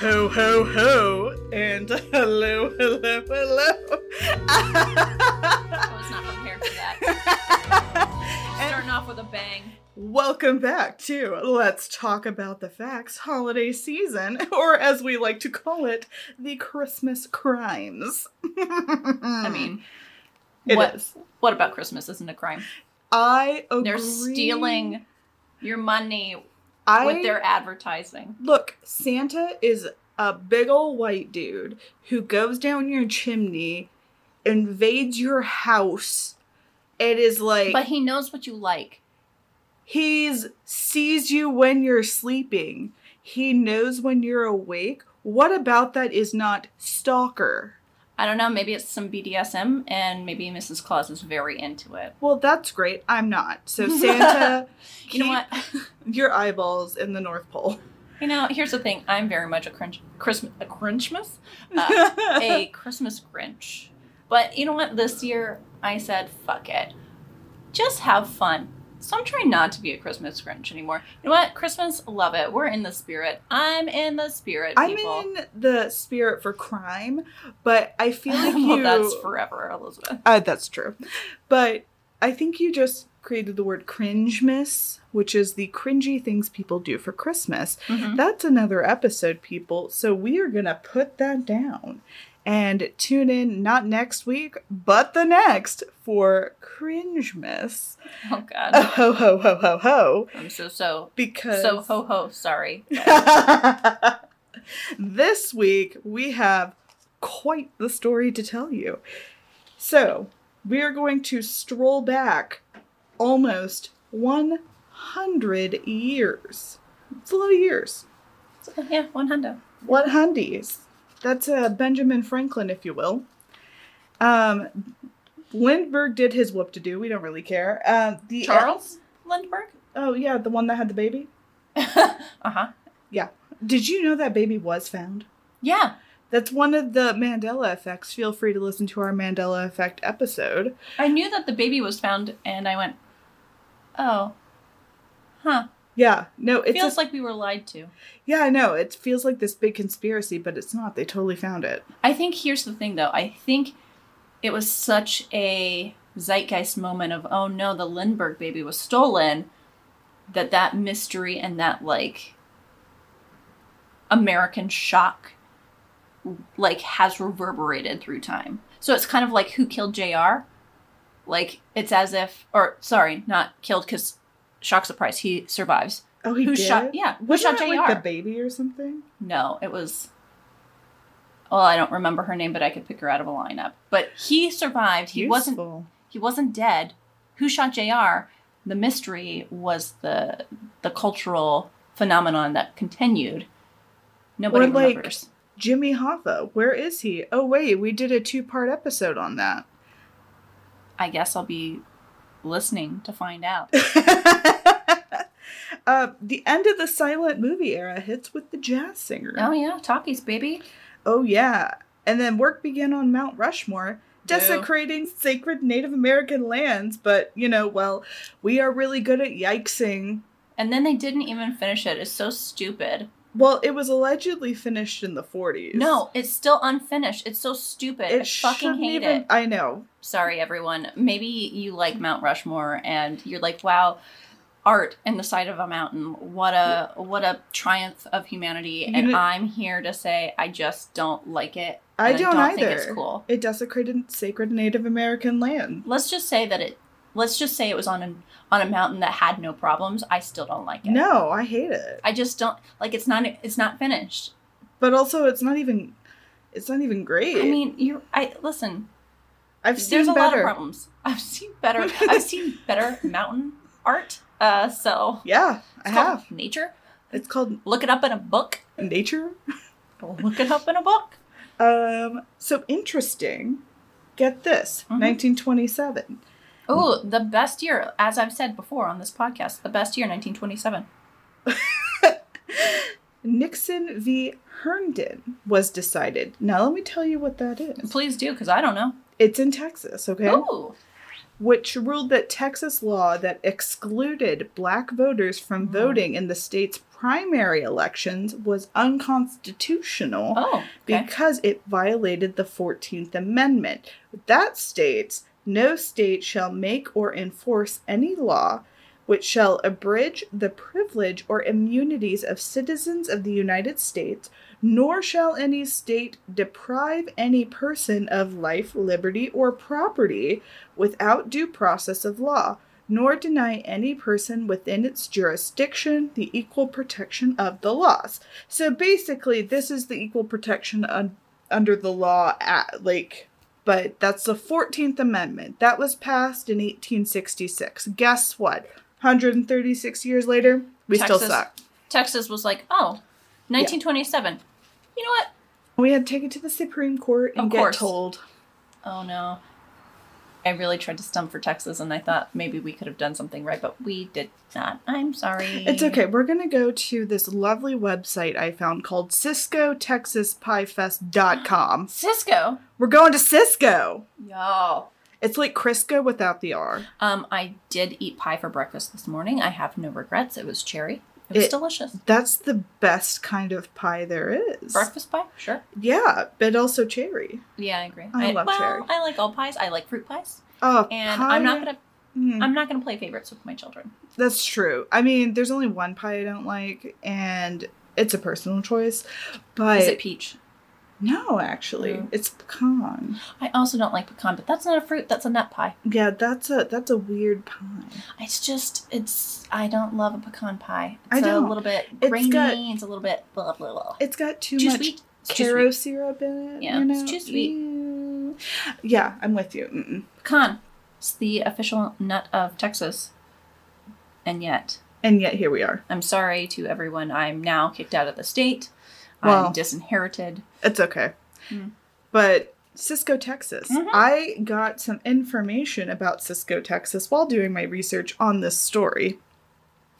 Ho ho ho and hello hello hello. I was not prepared for that. Starting off with a bang. Welcome back to Let's Talk About the Facts holiday season, or as we like to call it, the Christmas crimes. I mean, It what is. what about Christmas isn't a crime? I agree. They're stealing your money I with their advertising. look. Santa is a big old white dude who goes down your chimney, invades your house. It is like But he knows what you like. He's sees you when you're sleeping. He knows when you're awake. What about that is not stalker? I don't know, maybe it's some BDSM and maybe Mrs. Claus is very into it. Well, that's great. I'm not. So Santa, You know what? Your eyeballs in the North Pole. You know, here's the thing. I'm very much a cringe, Christmas, a Grinchmas, uh, a Christmas Grinch. But you know what? This year I said, fuck it, just have fun. So I'm trying not to be a Christmas Grinch anymore. You know what? Christmas, love it. We're in the spirit. I'm in the spirit, I'm in the spirit for crime, but I feel like well, you. that's forever, Elizabeth. Uh, that's true. But I think you just created the word cringemas, which is the cringy things people do for Christmas. Mhm. That's another episode, people. So we are going to put that down and tune in not next week, but the next for Cringemas. Oh God! Oh, ho ho ho ho ho! I'm so so because so ho ho. Sorry. this week we have quite the story to tell you. So we are going to stroll back almost 100 years. It's a lot of years. Yeah, 100. 100s. That's uh, Benjamin Franklin, if you will. Um, Lindbergh did his whoop to do. We don't really care. Uh, the Charles Lindbergh. oh yeah, the one that had the baby. uh huh. Yeah. Did you know that baby was found? Yeah. That's one of the Mandela effects. Feel free to listen to our Mandela effect episode. I knew that the baby was found, and I went, "Oh, huh." Yeah, no, It feels a- like we were lied to. yeah, I know. It feels like this big conspiracy, but it's not. They totally found it. I think here's the thing, though. I think it was such a zeitgeist moment of, "Oh no, the Lindbergh baby was stolen," that that mystery and that like American shock, like, has reverberated through time. So it's kind of like who killed J.R. Like it's as if, or sorry, not killed because shock surprise he survives. Oh, he who did. shot? Yeah, who shot J.R. like the baby or something? No, it was. Well, I don't remember her name, but I could pick her out of a lineup. But he survived. He wasn't. He wasn't dead. Who shot J.R. The mystery was the the cultural phenomenon that continued. Nobody Or, like, remembers. Jimmy Hoffa. Where is he? Oh wait, we did a two-part episode on that. I guess I'll be listening to find out. uh, the end of the silent movie era hits with the jazz singer. oh yeah, talkies, baby. Oh, yeah. And then work began on Mount Rushmore, desecrating sacred Native American lands. But, you know, well, we are really good at yikesing. And then they didn't even finish it. It's so stupid. Well, it was allegedly finished in the 40s. No, it's still unfinished. It's so stupid. I fucking hate even. it. I know. sorry everyone maybe you like mount rushmore and you're like wow art in the side of a mountain what a what a triumph of humanity You and i'm here to say i just don't like it I don't, think either. it's cool It desecrated sacred Native American land. let's just say that it let's just say it was on an on a mountain that had no problems i still don't like it No, I hate it. i just don't like it's not it's not finished But also, it's not even. It's not even great. i mean you're i listen I've seen there's a lot of problems i've seen better i've seen better mountain art uh so Yeah, I have. nature It's called look it up in a book nature. Look it up in a book. Um. So interesting. Get this. Mhm. 1927. Oh, the best year, as I've said before on this podcast, the best year, 1927. Nixon v. Herndon was decided. Now let me tell you what that is. Please do, because I don't know. It's in Texas, okay? Oh, which ruled that Texas law that excluded black voters from Mhm. voting in the state's primary elections was unconstitutional Oh, okay. because it violated the 14th Amendment. That states no state shall make or enforce any law which shall abridge the privilege or immunities of citizens of the United States, nor shall any state deprive any person of life, liberty, or property without due process of law, nor deny any person within its jurisdiction the equal protection of the laws. So basically, this is the equal protection un- under the law at like but that's the 14th amendment that was passed in 1866 guess what 136 years later we still suck Texas was like, oh, 1927. You know what? we had to take it to the supreme court and Of get course. told Oh no. I really tried to stump for Texas and I thought maybe we could have done something right, but we did not. I'm sorry. it's okay we're gonna go to this lovely website i found called cisco-texas-piefest.com Cisco. we're going to cisco Y'all. it's like crisco without the r Um, I did eat pie for breakfast this morning. I have no regrets. It was cherry. It was It- delicious. that's the best kind of pie there is Breakfast pie? Sure. yeah but also cherry Yeah, I agree. I love well, cherry. I like all pies. I like fruit pies. oh And pie- I'm not gonna Mm. I'm not gonna play favorites with my children. That's true. I mean, there's only one pie I don't like, and it's a personal choice. But Is it peach? No, actually, No. it's pecan. I also don't like pecan, but that's not a fruit, that's a nut pie. Yeah, that's a that's a weird pie. It's just it's I don't love a pecan pie. I It's a don't. little bit It's grainy, got- it's a little bit blah blah blah. It's got too, too much sweet. Karo syrup in it. Yeah, you it's too sweet. Yeah, I'm with you. Mm-mm. Pecan. It's the official nut of Texas. And yet, And yet here we are. I'm sorry to everyone. I'm now kicked out of the state. Well. I'm disinherited. It's okay. Mm. But Cisco, Texas. Mhm. I got some information about Cisco, Texas while doing my research on this story.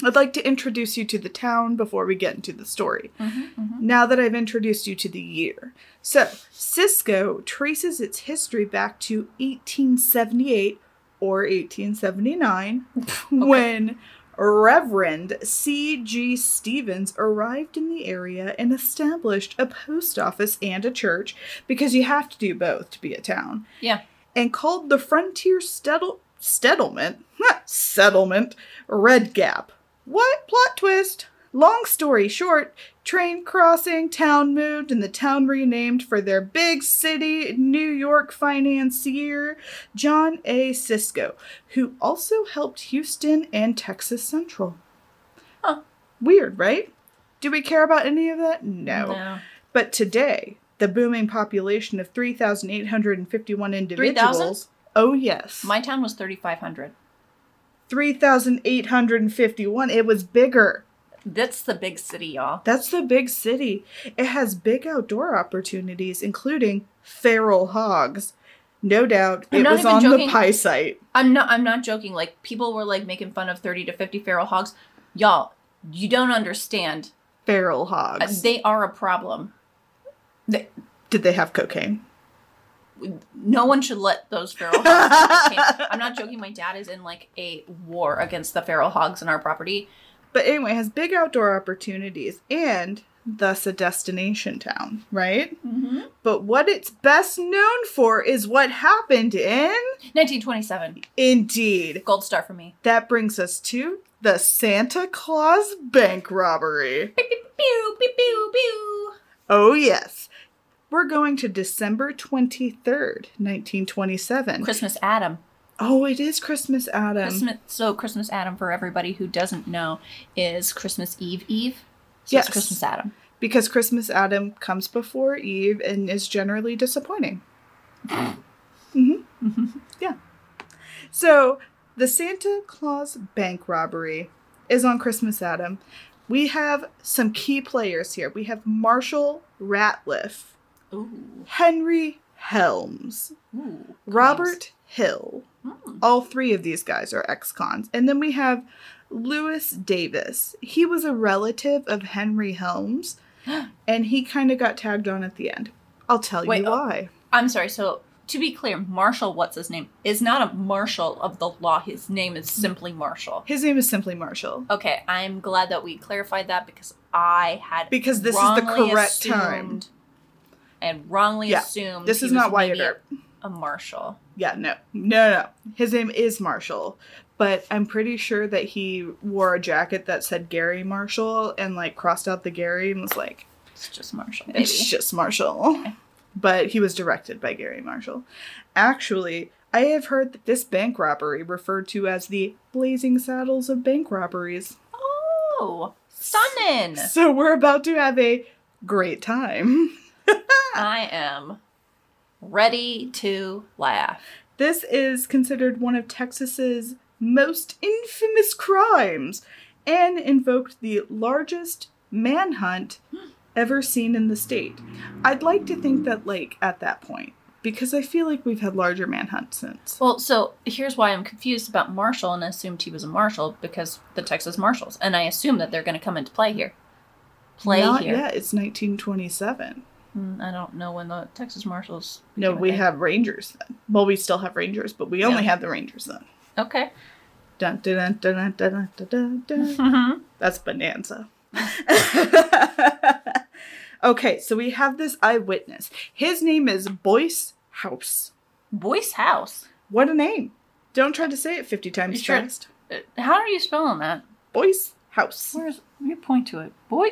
I'd like to introduce you to the town before we get into the story. Mm-hmm, Now that I've introduced you to the year. So, Cisco traces its history back to 1878 or 1879 when Reverend C.G. Stevens arrived in the area and established a post office and a church because you have to do both to be a town. Yeah. And called the frontier stettle- settlement, settlement, Red Gap. What? Plot twist. Long story short, train crossing, town moved, and the town renamed for their big city New York financier, John A. Cisco, who also helped Houston and Texas Central. Huh. Weird, right? Do we care about any of that? No. No. But today, the booming population of 3,851 individuals. Oh, yes. My town was 3,500. 3,851. It was bigger. That's the big city, y'all. That's the big city. It has big outdoor opportunities, including feral hogs. No doubt, I'm it not was on joking. the pie site. I'm not. I'm not joking. Like people were like making fun of 30 to 50 feral hogs. Y'all, you don't understand. Feral Uh, hogs. They are a problem. They, Did they have cocaine? no one should let those feral hogs. I'm not joking. My dad is in like a war against the feral hogs in our property. But anyway, has big outdoor opportunities and thus a destination town, right? Mm-hmm. But what it's best known for is what happened in. 1927. Indeed. Gold star for me. That brings us to the Santa Claus bank robbery. Pew pew pew pew pew. Oh, yes. We're going to December 23rd, 1927. Christmas Adam. Oh, it is Christmas, Adam. Christmas. So Christmas Adam for everybody who doesn't know is Christmas Eve Eve. So Yes. it's Christmas Adam. Because Christmas Adam comes before Eve and is generally disappointing. hmm Yeah. So, the Santa Claus bank robbery is on Christmas Adam. We have some key players here. We have Marshall Ratliff, Ooh. Henry Helms, Ooh. Robert Hill. Mm. All three of these guys are ex cons. And then we have Lewis Davis. He was a relative of Henry Helms, and he kind of got tagged on at the end. I'll tell Wait, you oh. why. I'm sorry. So to be clear, Marshall, what's his name, is not a marshal of the law. His name is simply Marshall. His name is simply Marshall. Okay, I'm glad that we clarified that because I had Because this is the correct time. And wrongly Yeah, assumed This he is was not Wyatt Earp. a marshal. Yeah, no, no, no. His name is Marshall, but I'm pretty sure that he wore a jacket that said Garry Marshall and like crossed out the Garry and was like, It's just Marshall, baby. it's just Marshall. But he was directed by Garry Marshall. Actually, I have heard that this bank robbery referred to as the Blazing Saddles of bank robberies. Oh, stunning! So we're about to have a great time. I am ready to laugh. This is considered one of Texas's most infamous crimes and invoked the largest manhunt ever seen in the state. I'd like to think that, like, at that point, because I feel like we've had larger manhunts since. Well, so here's why I'm confused about Marshall and assumed he was a marshal because the Texas Marshals, and I assume that they're going to come into play here. Play Not here. yet, it's 1927. Mm, I don't know when the Texas Marshals. No, we thing. have Rangers then. Well, we still have Rangers, but we only Yeah. have the Rangers then. Okay. Dun, dun, dun, dun, dun, dun, dun, dun. Mhm. That's Bonanza. okay, so we have this eyewitness. His name is Boyce House. Boyce House. What a name. Don't try to say it 50 times You sure? fast. Uh, How are you spelling that? Boyce House. Where's you point to it? Boy.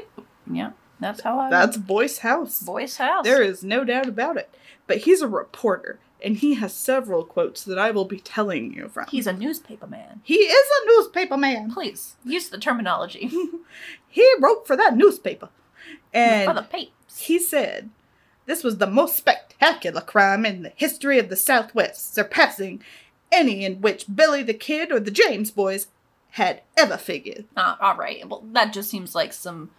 Yeah, that's how I. That's Boyce House. Boyce House. There is no doubt about it. But he's a reporter, and he has several quotes that I will be telling you from. He's a newspaper man. he is a newspaper man. Please use the terminology He wrote for that newspaper. and for the papes. He said, This was the most spectacular crime in the history of the Southwest, surpassing any in which Billy the Kid or the James boys had ever figured. Uh, all right. Well, that just seems like some.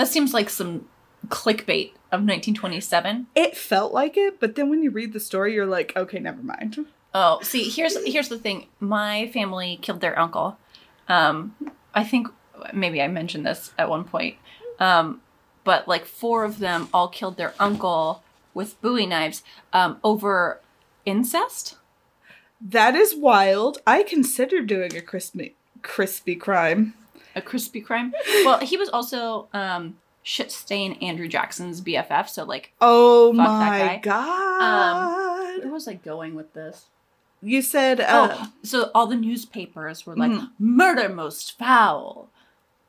That seems like some clickbait of 1927. It felt like it, but then when you read the story, you're like, okay, never mind. Oh, see, here's here's the thing. My family killed their uncle. Um, I think maybe I mentioned this at one point. Um, but like four of them all killed their uncle with Bowie knives um, over incest. That is wild. I considered doing a crispy, crispy crime. A crispy crime. Well, he was also um, shit stain Andrew Jackson's BFF. So like, Oh my god. where was I going with this? you said, uh, oh, so all the newspapers were like Mhm. murder most foul,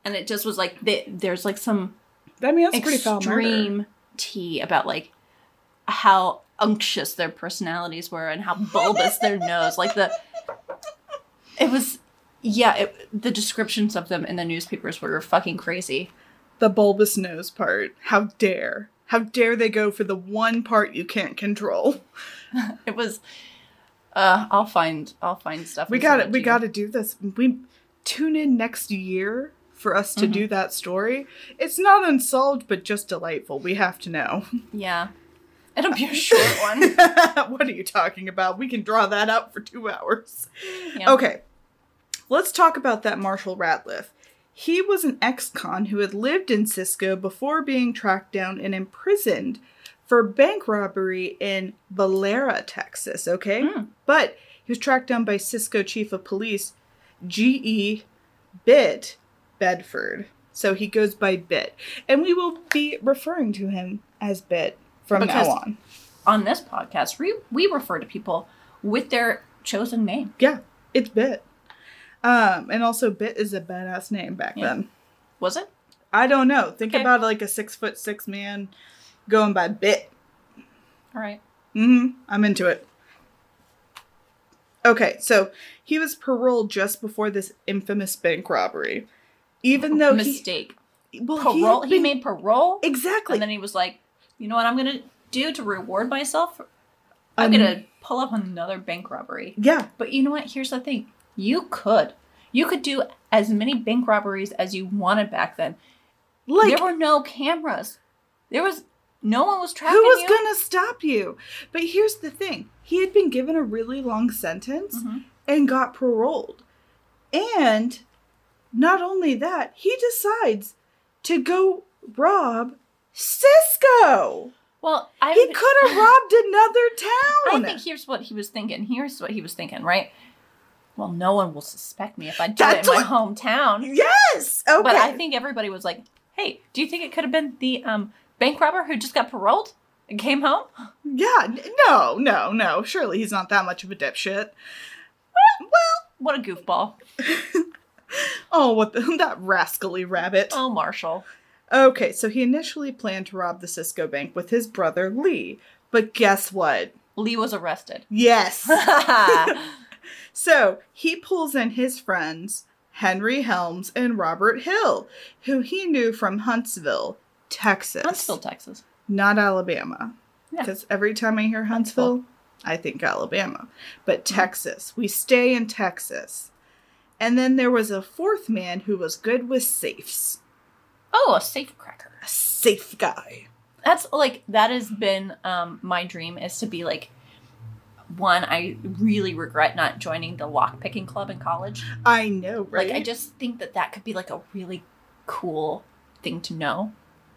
and it just was like they, there's like some I mean, that's pretty foul murder. extreme tea about like how unctuous their personalities were and how bulbous their nose. Like the it was yeah, it, the descriptions of them in the newspapers were fucking crazy. The bulbous nose part. How dare. How dare they go for the one part you can't control? It was uh I'll find I'll find stuff. We got it. We got to do this. We tune in next year for us to Mhm. do that story. It's not unsolved, but just delightful. We have to know. Yeah. It'll be a short one. what are you talking about? We can draw that out for two hours. Yeah. Okay, let's talk about that Marshall Ratliff. He was an ex con who had lived in Cisco before being tracked down and imprisoned for bank robbery in Valera, Texas, okay? Hmm. But he was tracked down by Cisco Chief of Police G.E. Bit Bedford. So he goes by Bit. And we will be referring to him as Bit from Because- now on. On this podcast, we we refer to people with their chosen name. Yeah, it's Bit. Um, and also Bit is a badass name back Yeah. then. Was it? I don't know. Think Okay. about like a six foot six man going by Bit. All right. Mm-hmm. I'm into it. Okay, so he was paroled just before this infamous bank robbery. Even though mistake. he well parole. He, been- made parole, exactly and then he was like, "You know what? I'm gonna do to reward myself. I'm Um, gonna pull up another bank robbery." yeah But you know what? Here's the thing: you could, you could do as many bank robberies as you wanted back then. like there were no cameras. There was no one was tracking who was you. gonna stop you? But here's the thing: he had been given a really long sentence Mhm. and got paroled, and not only that, he decides to go rob Cisco. Well, I He could have robbed another town. I think here's what he was thinking. Here's what he was thinking, right? Well, no one will suspect me if I do That's it in my hometown. yes. Okay. But I think everybody was like, "Hey, do you think it could have been the um, bank robber who just got paroled and came home?" yeah. No. No. No. Surely he's not that much of a dipshit. Well. What a goofball! Oh, what the, that rascally rabbit. Oh, Marshall. Okay, so he initially planned to rob the Cisco Bank with his brother Lee, but guess what? Lee was arrested. Yes. Huntsville, so he pulls in his friends Henry Helms and Robert Hill, who he knew from Huntsville, Texas, Huntsville, Texas. not Alabama. Yeah. Because every time I hear Huntsville, I think Alabama. But Texas, we stay in Texas. And then there was a fourth man who was good with safes, Oh, a safe cracker. a safe guy. That's like that has been um, my dream is to be like one. I really regret not joining the lock picking club in college. I know, right? Like I just think that that could be like a really cool thing to know.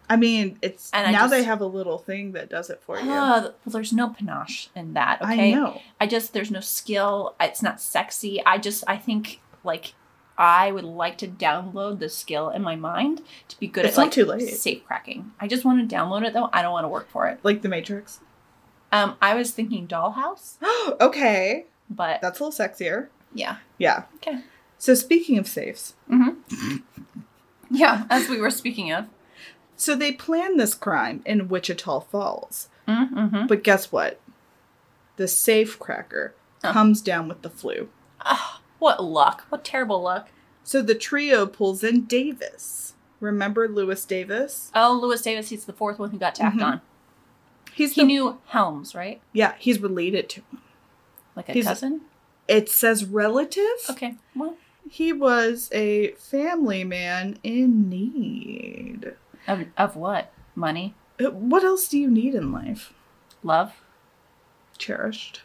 I mean, it's And now they have a little thing that does it for you. Uh, well, there's no panache in that. Okay, I know. I just there's no skill. It's not sexy. I just I think like I would like to download the skill in my mind to be good It's at like safe cracking. I just want to download it though. I don't want to work for it. Like the Matrix. Um, I was thinking Dollhouse, okay, but that's a little sexier. yeah, Yeah. Okay. So speaking of safes, yeah. As we were speaking of, so they plan this crime in Wichita Falls, mm-hmm. but guess what? The safe cracker Huh. comes down with the flu. what luck! What terrible luck! So the trio pulls in Davis. Remember Lewis Davis? Oh, Lewis Davis. He's the fourth one who got tacked Mhm. on. He's He the, knew Helms, right? yeah, he's related to him. Like a He's- cousin. It says relative. Okay. Well, He was a family man in need. of, of what? Money, Uh, What else do you need in life? love. Cherished.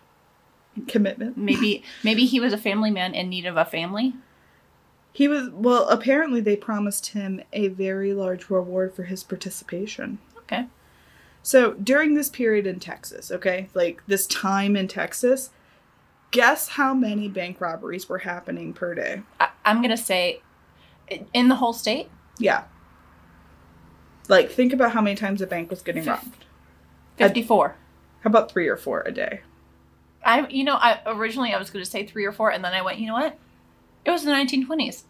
Commitment. Maybe maybe he was a family man in need of a family. He was, well, apparently they promised him a very large reward for his participation. Okay. So during this period in Texas, okay, like this time in Texas, guess how many bank robberies were happening per day? I, I'm gonna say, in the whole state, Yeah. Like, think about how many times a bank was getting robbed. fifty-four. How about three or four a day? I you know I originally I was gonna say three or four, and then I went, you know what? It was the 1920s.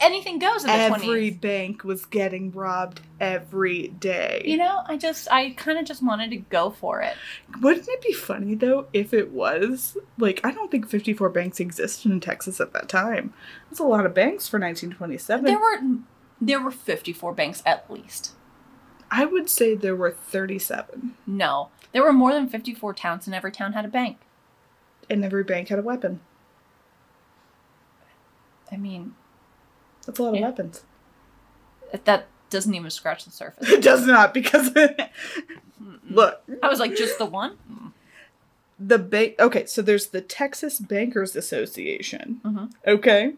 Anything goes in the Every 20s. bank was getting robbed every day. You know, I just I kind of just wanted to go for it. Wouldn't it be funny though if it was like I don't think 54 banks existed in Texas at that time. That's a lot of banks for 1927. There were there were 54 banks at least. I would say there were 37 No, there were more than 54 towns, and every town had a bank. and every bank had a weapon. I mean, That's a lot of weapons. that doesn't even scratch the surface. It does not because look, I was like, just the one. the bank okay, so there's the Texas Bankers Association. Mhm. Okay.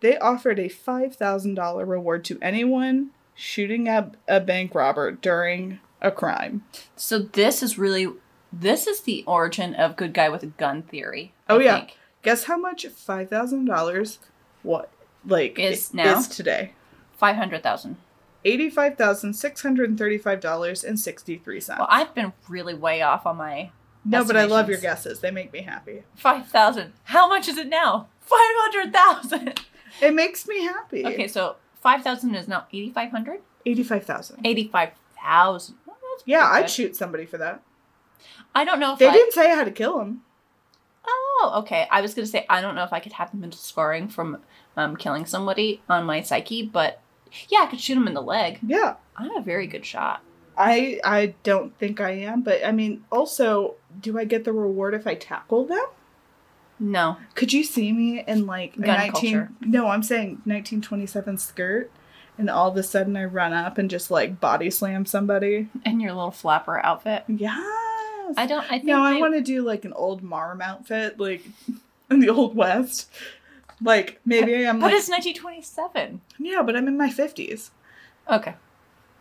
They offered a $5,000 reward to anyone shooting at a bank robber during a crime. So this is really this is the origin of good guy with a gun theory. Oh, I yeah. think. Guess how much five thousand dollars what like Is now? is today? five hundred thousand. Eighty five thousand six hundred and thirty five dollars and sixty three cents. Well, I've been really way off on my no, but I love your guesses. They make me happy. five thousand. How much is it now? Five hundred thousand. It makes me happy. Okay, so five thousand is now eighty five hundred. Eighty five thousand. Eighty five thousand. Yeah, I'd shoot somebody for that. I don't know if They I, didn't say I had to kill him. Oh, okay. I was gonna say I don't know if I could have the mental scarring from um, killing somebody on my psyche, but yeah, I could shoot him in the leg. Yeah. I'm a very good shot. I I don't think I am, but I mean also, do I get the reward if I tackle them? No, Could you see me in like Gun 19 culture. No, I'm saying 1927 skirt and all of a sudden I run up and just like body slam somebody? in your little flapper outfit. Yes. I don't. I think. no, I want to do like an old Marm outfit like in the old west. Like maybe I'm But like it's 1927. Yeah, but I'm in my 50s. Okay.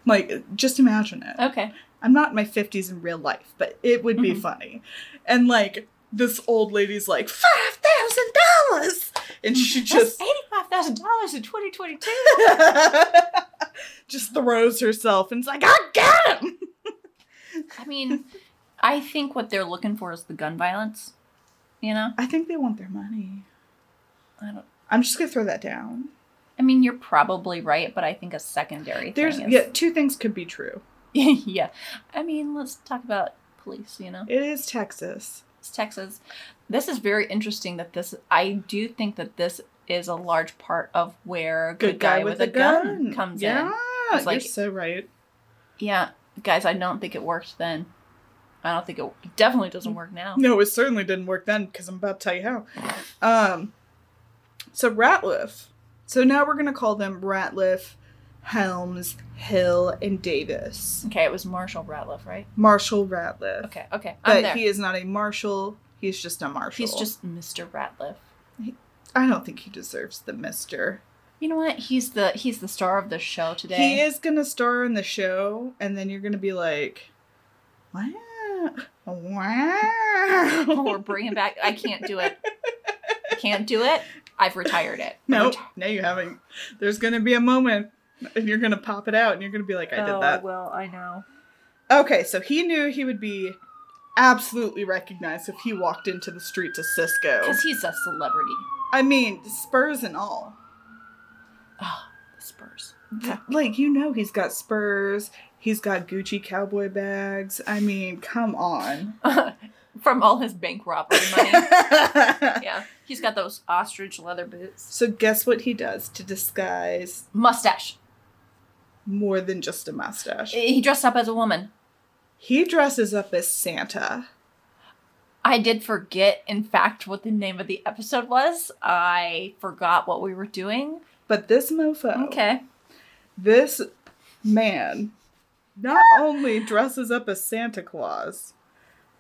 Like, just imagine it. Okay. I'm not in my 50s in real life, but it would be Mhm. funny. And like, this old lady's like, $5,000! And she just, eighty-five thousand dollars in twenty twenty-two. just throws herself and is like, I got him! I mean, I think what they're looking for is the gun violence. You know, I think they want their money. I don't. I'm just gonna throw that down. I mean, you're probably right, but I think a secondary There's thing yeah, two things could be true. Yeah. I mean, let's talk about police. You know, It is Texas. it's Texas. This is very interesting. That this, I do think that this is a large part of where good, guy, with, a gun, comes yeah, in. you're It's like- so right. Yeah, guys, I don't think it worked then. I don't think it, it definitely doesn't work now. No, it certainly didn't work then because I'm about to tell you how. Um, so Ratliff. So now we're gonna call them Ratliff, Helms, Hill, and Davis. Okay, it was Marshall Ratliff, right? Marshall Ratliff. Okay, okay, I'm But there. he is not a marshal. He's just a marshal. He's just Mr. Ratliff. I don't think he deserves the Mister. You know what? He's the he's the star of the show today. He is gonna star in the show, and then you're gonna be like, wow, Oh, wow. we're bringing back. I can't do it. Can't do it. I've retired it. No, no, you haven't. There's gonna be a moment, and you're gonna pop it out, and you're gonna be like, I did oh, that. Well, I know. Okay, so he knew he would be absolutely recognized if he walked into the streets of Cisco. Because he's a celebrity. I mean, spurs and all. Oh, the Spurs. Th- Like, you know, he's got spurs. He's got Gucci cowboy bags. I mean, come on. From all his bank robbery money. yeah, he's got those ostrich leather boots. so, guess what he does to disguise Mustache. more than just a mustache? He dressed up as a woman. He dresses up as Santa. I did forget, in fact, what the name of the episode was. I forgot what we were doing. But this mofo, Okay. this man, not only dresses up as Santa Claus,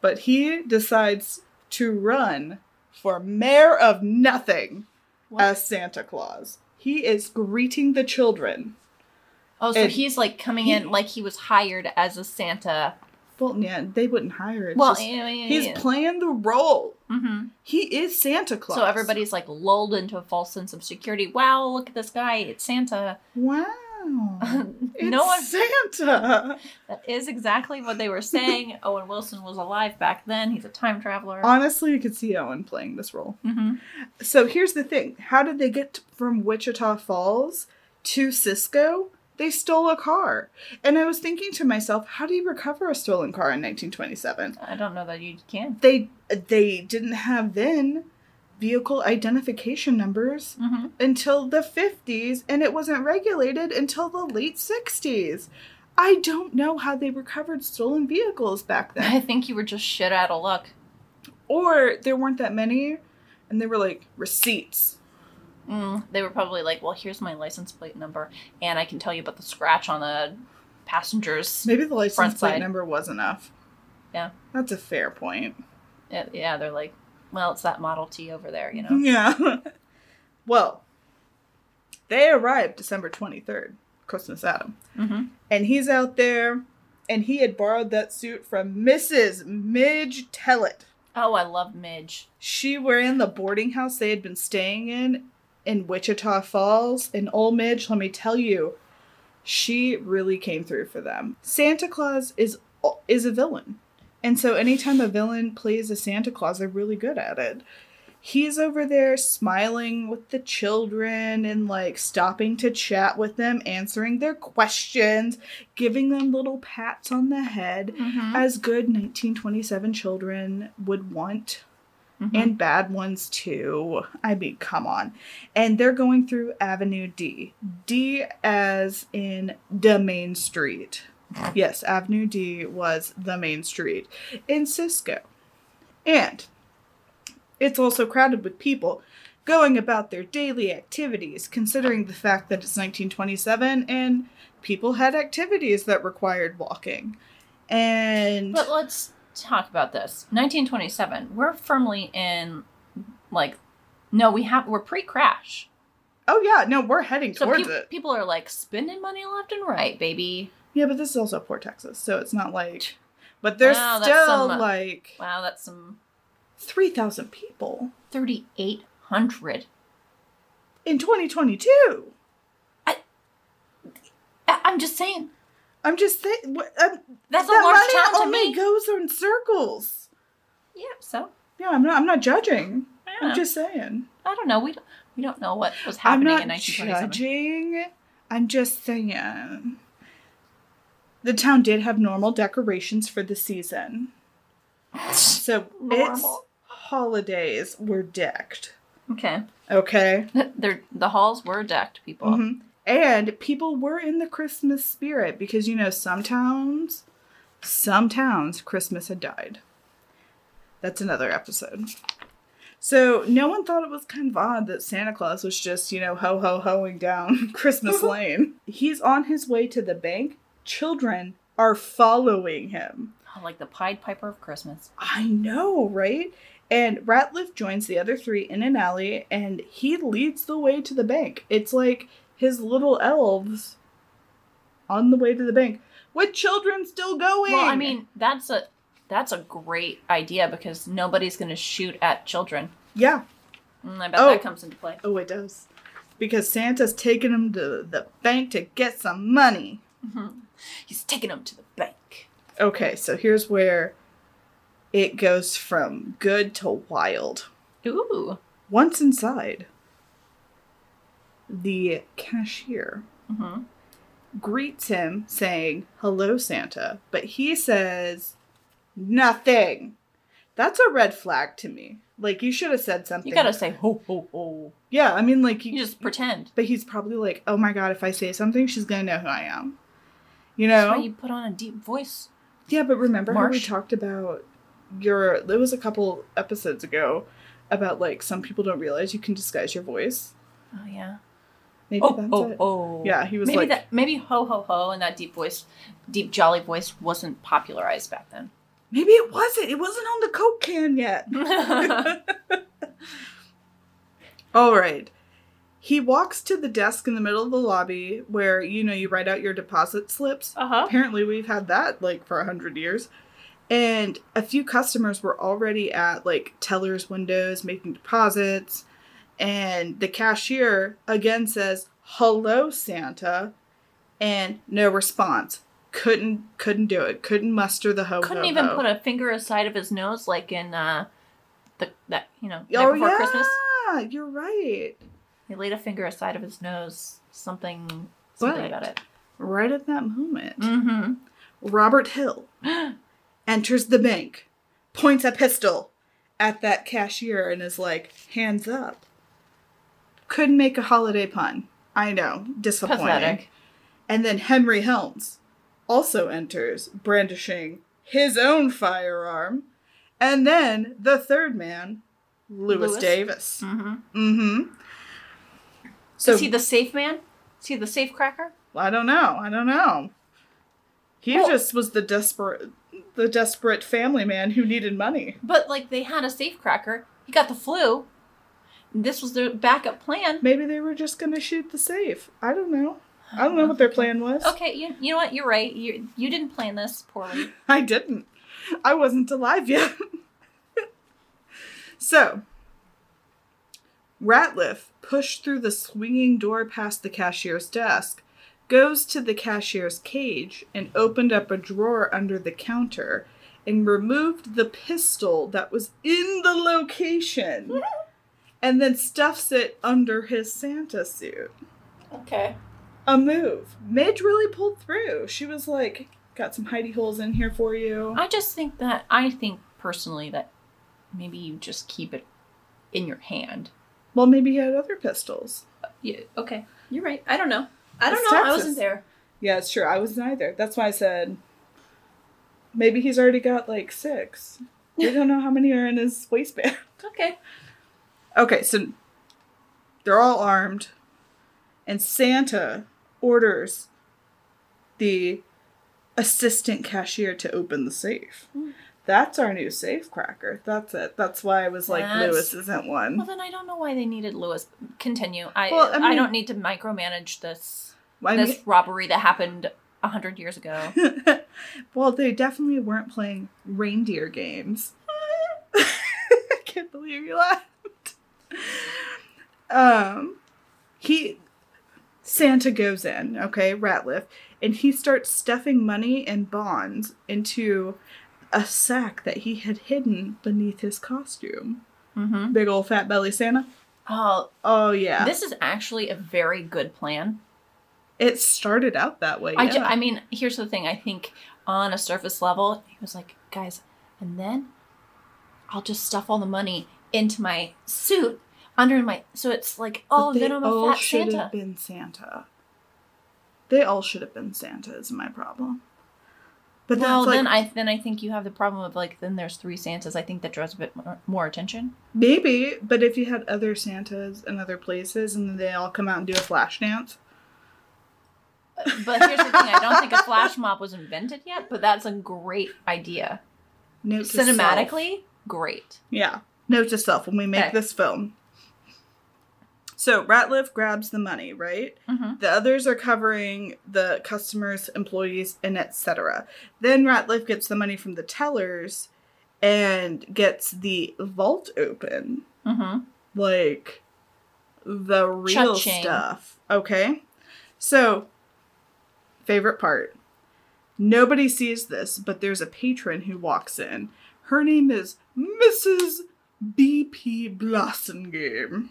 but he decides to run for mayor of nothing What? as Santa Claus. He is greeting the children. Oh, so And he's like coming he- in like he was hired as a Santa. Well, yeah, they wouldn't hire it. Well, just- yeah, yeah, he's yeah. playing the role. hmm He is Santa Claus. So everybody's like lulled into a false sense of security. Wow, look at this guy! It's Santa. Wow. No one. Santa. That is exactly what they were saying. Owen Wilson was alive back then. He's a time traveler. Honestly, you could see Owen playing this role. hmm So here's the thing: How did they get from Wichita Falls to Cisco? They stole a car, and I was thinking to myself, how do you recover a stolen car in 1927? I don't know that you can. They they didn't have then vehicle identification numbers hmm until the 50s, and it wasn't regulated until the late 60s. I don't know how they recovered stolen vehicles back then. I think you were just shit out of luck. or there weren't that many, and they were like receipts. Mm, they were probably like, "Well, here's my license plate number, and I can tell you about the scratch on the passenger's." Maybe the license plate side. number was enough. Yeah. That's a fair point. Yeah, yeah, they're like, "Well, it's that Model T over there," you know. Yeah. well, they arrived December 23rd, Christmas Adam. hmm And he's out there, and he had borrowed that suit from Mrs. Midge Tellett. Oh, I love Midge. She were in the boarding house they had been staying in in Wichita Falls. And old Midge, let me tell you, she really came through for them. Santa Claus is is a villain. And so anytime a villain plays a Santa Claus, they're really good at it. He's over there smiling with the children and like stopping to chat with them, answering their questions, giving them little pats on the head Mm-hmm. as good 1927 children would want Mm-hmm. and bad ones too. I mean, come on. And they're going through Avenue D. D as in the main street. Yes, Avenue D was the main street in Cisco. And it's also crowded with people going about their daily activities, considering the fact that it's 1927 and people had activities that required walking. And But let's talk about this. 1927. We're firmly in, like, no, we have we're pre-crash. Oh yeah, no, we're heading So towards peop- it. people are like spending money left and right, baby. Yeah, but this is also poor Texas, so it's not like. But there's Wow, still some, uh, like Wow, that's some three thousand people thirty eight hundred. in 2022. I, I'm just saying. I'm just saying. what- Um, That's a that large money town to only me. goes in circles. yeah. So Yeah, I'm not. I'm not judging. I I'm just saying. I don't know. We don't, we don't know what was happening I'm not in 1927. judging. I'm just saying. The town did have normal decorations for the season, so its holidays were decked. Okay. Okay. They're, the halls were decked, people. Mhm. And people were in the Christmas spirit because you know some towns, some towns Christmas had died. That's another episode. So no one thought it was kind of odd that Santa Claus was just you know ho ho hoing down Christmas Lane. He's on his way to the bank. Children are following him. Oh, like the Pied Piper of Christmas. I know, right? And Ratliff joins the other three in an alley and he leads the way to the bank. It's like his little elves on the way to the bank with children still going. Well, I mean, that's a that's a great idea because nobody's going to shoot at children. yeah. Mm, I bet Oh. that comes into play. Oh, it does. Because Santa's taking him to the bank to get some money. He's taking them to the bank. Okay, so here's where it goes from good to wild. Ooh. Once inside, the cashier hmm greets him saying, Hello, Santa, but he says nothing. That's a red flag to me. Like, you should have said something. You gotta say ho ho ho. Yeah, I mean, like, You just pretend. but he's probably like, Oh my god, if I say something, she's gonna know who I am. You That's know? why you put on a deep voice. Yeah, but remember how we talked about your. It was a couple episodes ago about like some people don't realize you can disguise your voice. Oh yeah. Maybe Oh that's oh it. oh. Yeah, he was maybe like- that. Maybe ho ho ho and that deep voice, deep jolly voice wasn't popularized back then. Maybe it wasn't. It wasn't on the Coke can yet. All right. He walks to the desk in the middle of the lobby where, you know, you write out your deposit slips. uh huh. Apparently, we've had that like for a hundred years. And a few customers were already at like tellers' windows making deposits. And the cashier again says, Hello, Santa. And no response. Couldn't couldn't do it. Couldn't muster the ho Couldn't ho, even ho. put a finger aside of his nose like in uh the that you know night Oh before yeah, Christmas. you're right. He laid a finger aside of his nose. Something something But- about it. Right at that moment, Mm-hmm. Robert Hill enters the bank, points a pistol at that cashier, and is like, "Hands up." Couldn't make a holiday pun. I know, disappointing. Pathetic. And then Henry Helms also enters, brandishing his own firearm. And then the third man, Lewis, Lewis? Davis. Mm-hmm. Mm-hmm. So Is he the safe man? Is he the safe cracker? I don't know. I don't know. He Well- just was the desperate, the desperate family man who needed money. But like they had a safe cracker. He got the flu. This was their backup plan. Maybe they were just gonna shoot the safe. I don't know. I don't know oh, what their plan was. Okay, you you know what? You're right. You you didn't plan this poorly. I didn't. I wasn't alive yet. so, Ratliff pushed through the swinging door past the cashier's desk, goes to the cashier's cage, and opened up a drawer under the counter and removed the pistol that was in the location and then stuffs it under his Santa suit. Okay. A move. Midge really pulled through. She was like, got some hidey holes in here for you. I just think that I think personally that maybe you just keep it in your hand. Well, maybe he had other pistols. Yeah. Okay. You're right. I don't know. I don't It's know. I wasn't there. Yeah, it's true. I wasn't either. That's why I said maybe he's already got like six. We don't know how many are in his waistband. Okay. Okay, so they're all armed, and Santa orders the assistant cashier to open the safe. Hmm. That's our new safe cracker. That's it. That's why I was like, That's- Lewis isn't one. Well, then I don't know why they needed Lewis. Continue. I Well, I I, don't need to micromanage this I this robbery that happened a hundred years ago. well, they definitely weren't playing reindeer games. I can't believe you laughed. Um, he Santa goes in, okay, Ratliff, and he starts stuffing money and bonds into a sack that he had hidden beneath his costume. Mm-hmm. Big old fat belly Santa. Oh, Oh yeah, this is actually a very good plan. it started out that way. I, yeah. ju- I mean, here's the thing. I think on a surface level, he was like, guys, and then I'll just stuff all the money into my suit under my. So it's like, oh, then I'm a all fat should Santa. have been Santa. They all should have been Santa. Is my problem. But well, like then I then I think you have the problem of like then there's three Santas. I think that draws a bit more, more attention. maybe. But if you had other Santas in other places and then they all come out and do a flash dance, But here's the thing: I don't think a flash mob was invented yet. But that's a great idea. note to self. Cinematically, great. Yeah. Note to self when we make Okay. this film. So Ratliff grabs the money, right? Mm-hmm. The others are covering the customers, employees, and etc. Then Ratliff gets the money from the tellers and gets the vault open. Mm-hmm. Like the real Cha-ching. stuff. Okay? So, favorite part. Nobody sees this, but there's a patron who walks in. Her name is Mrs. BP Blassengame.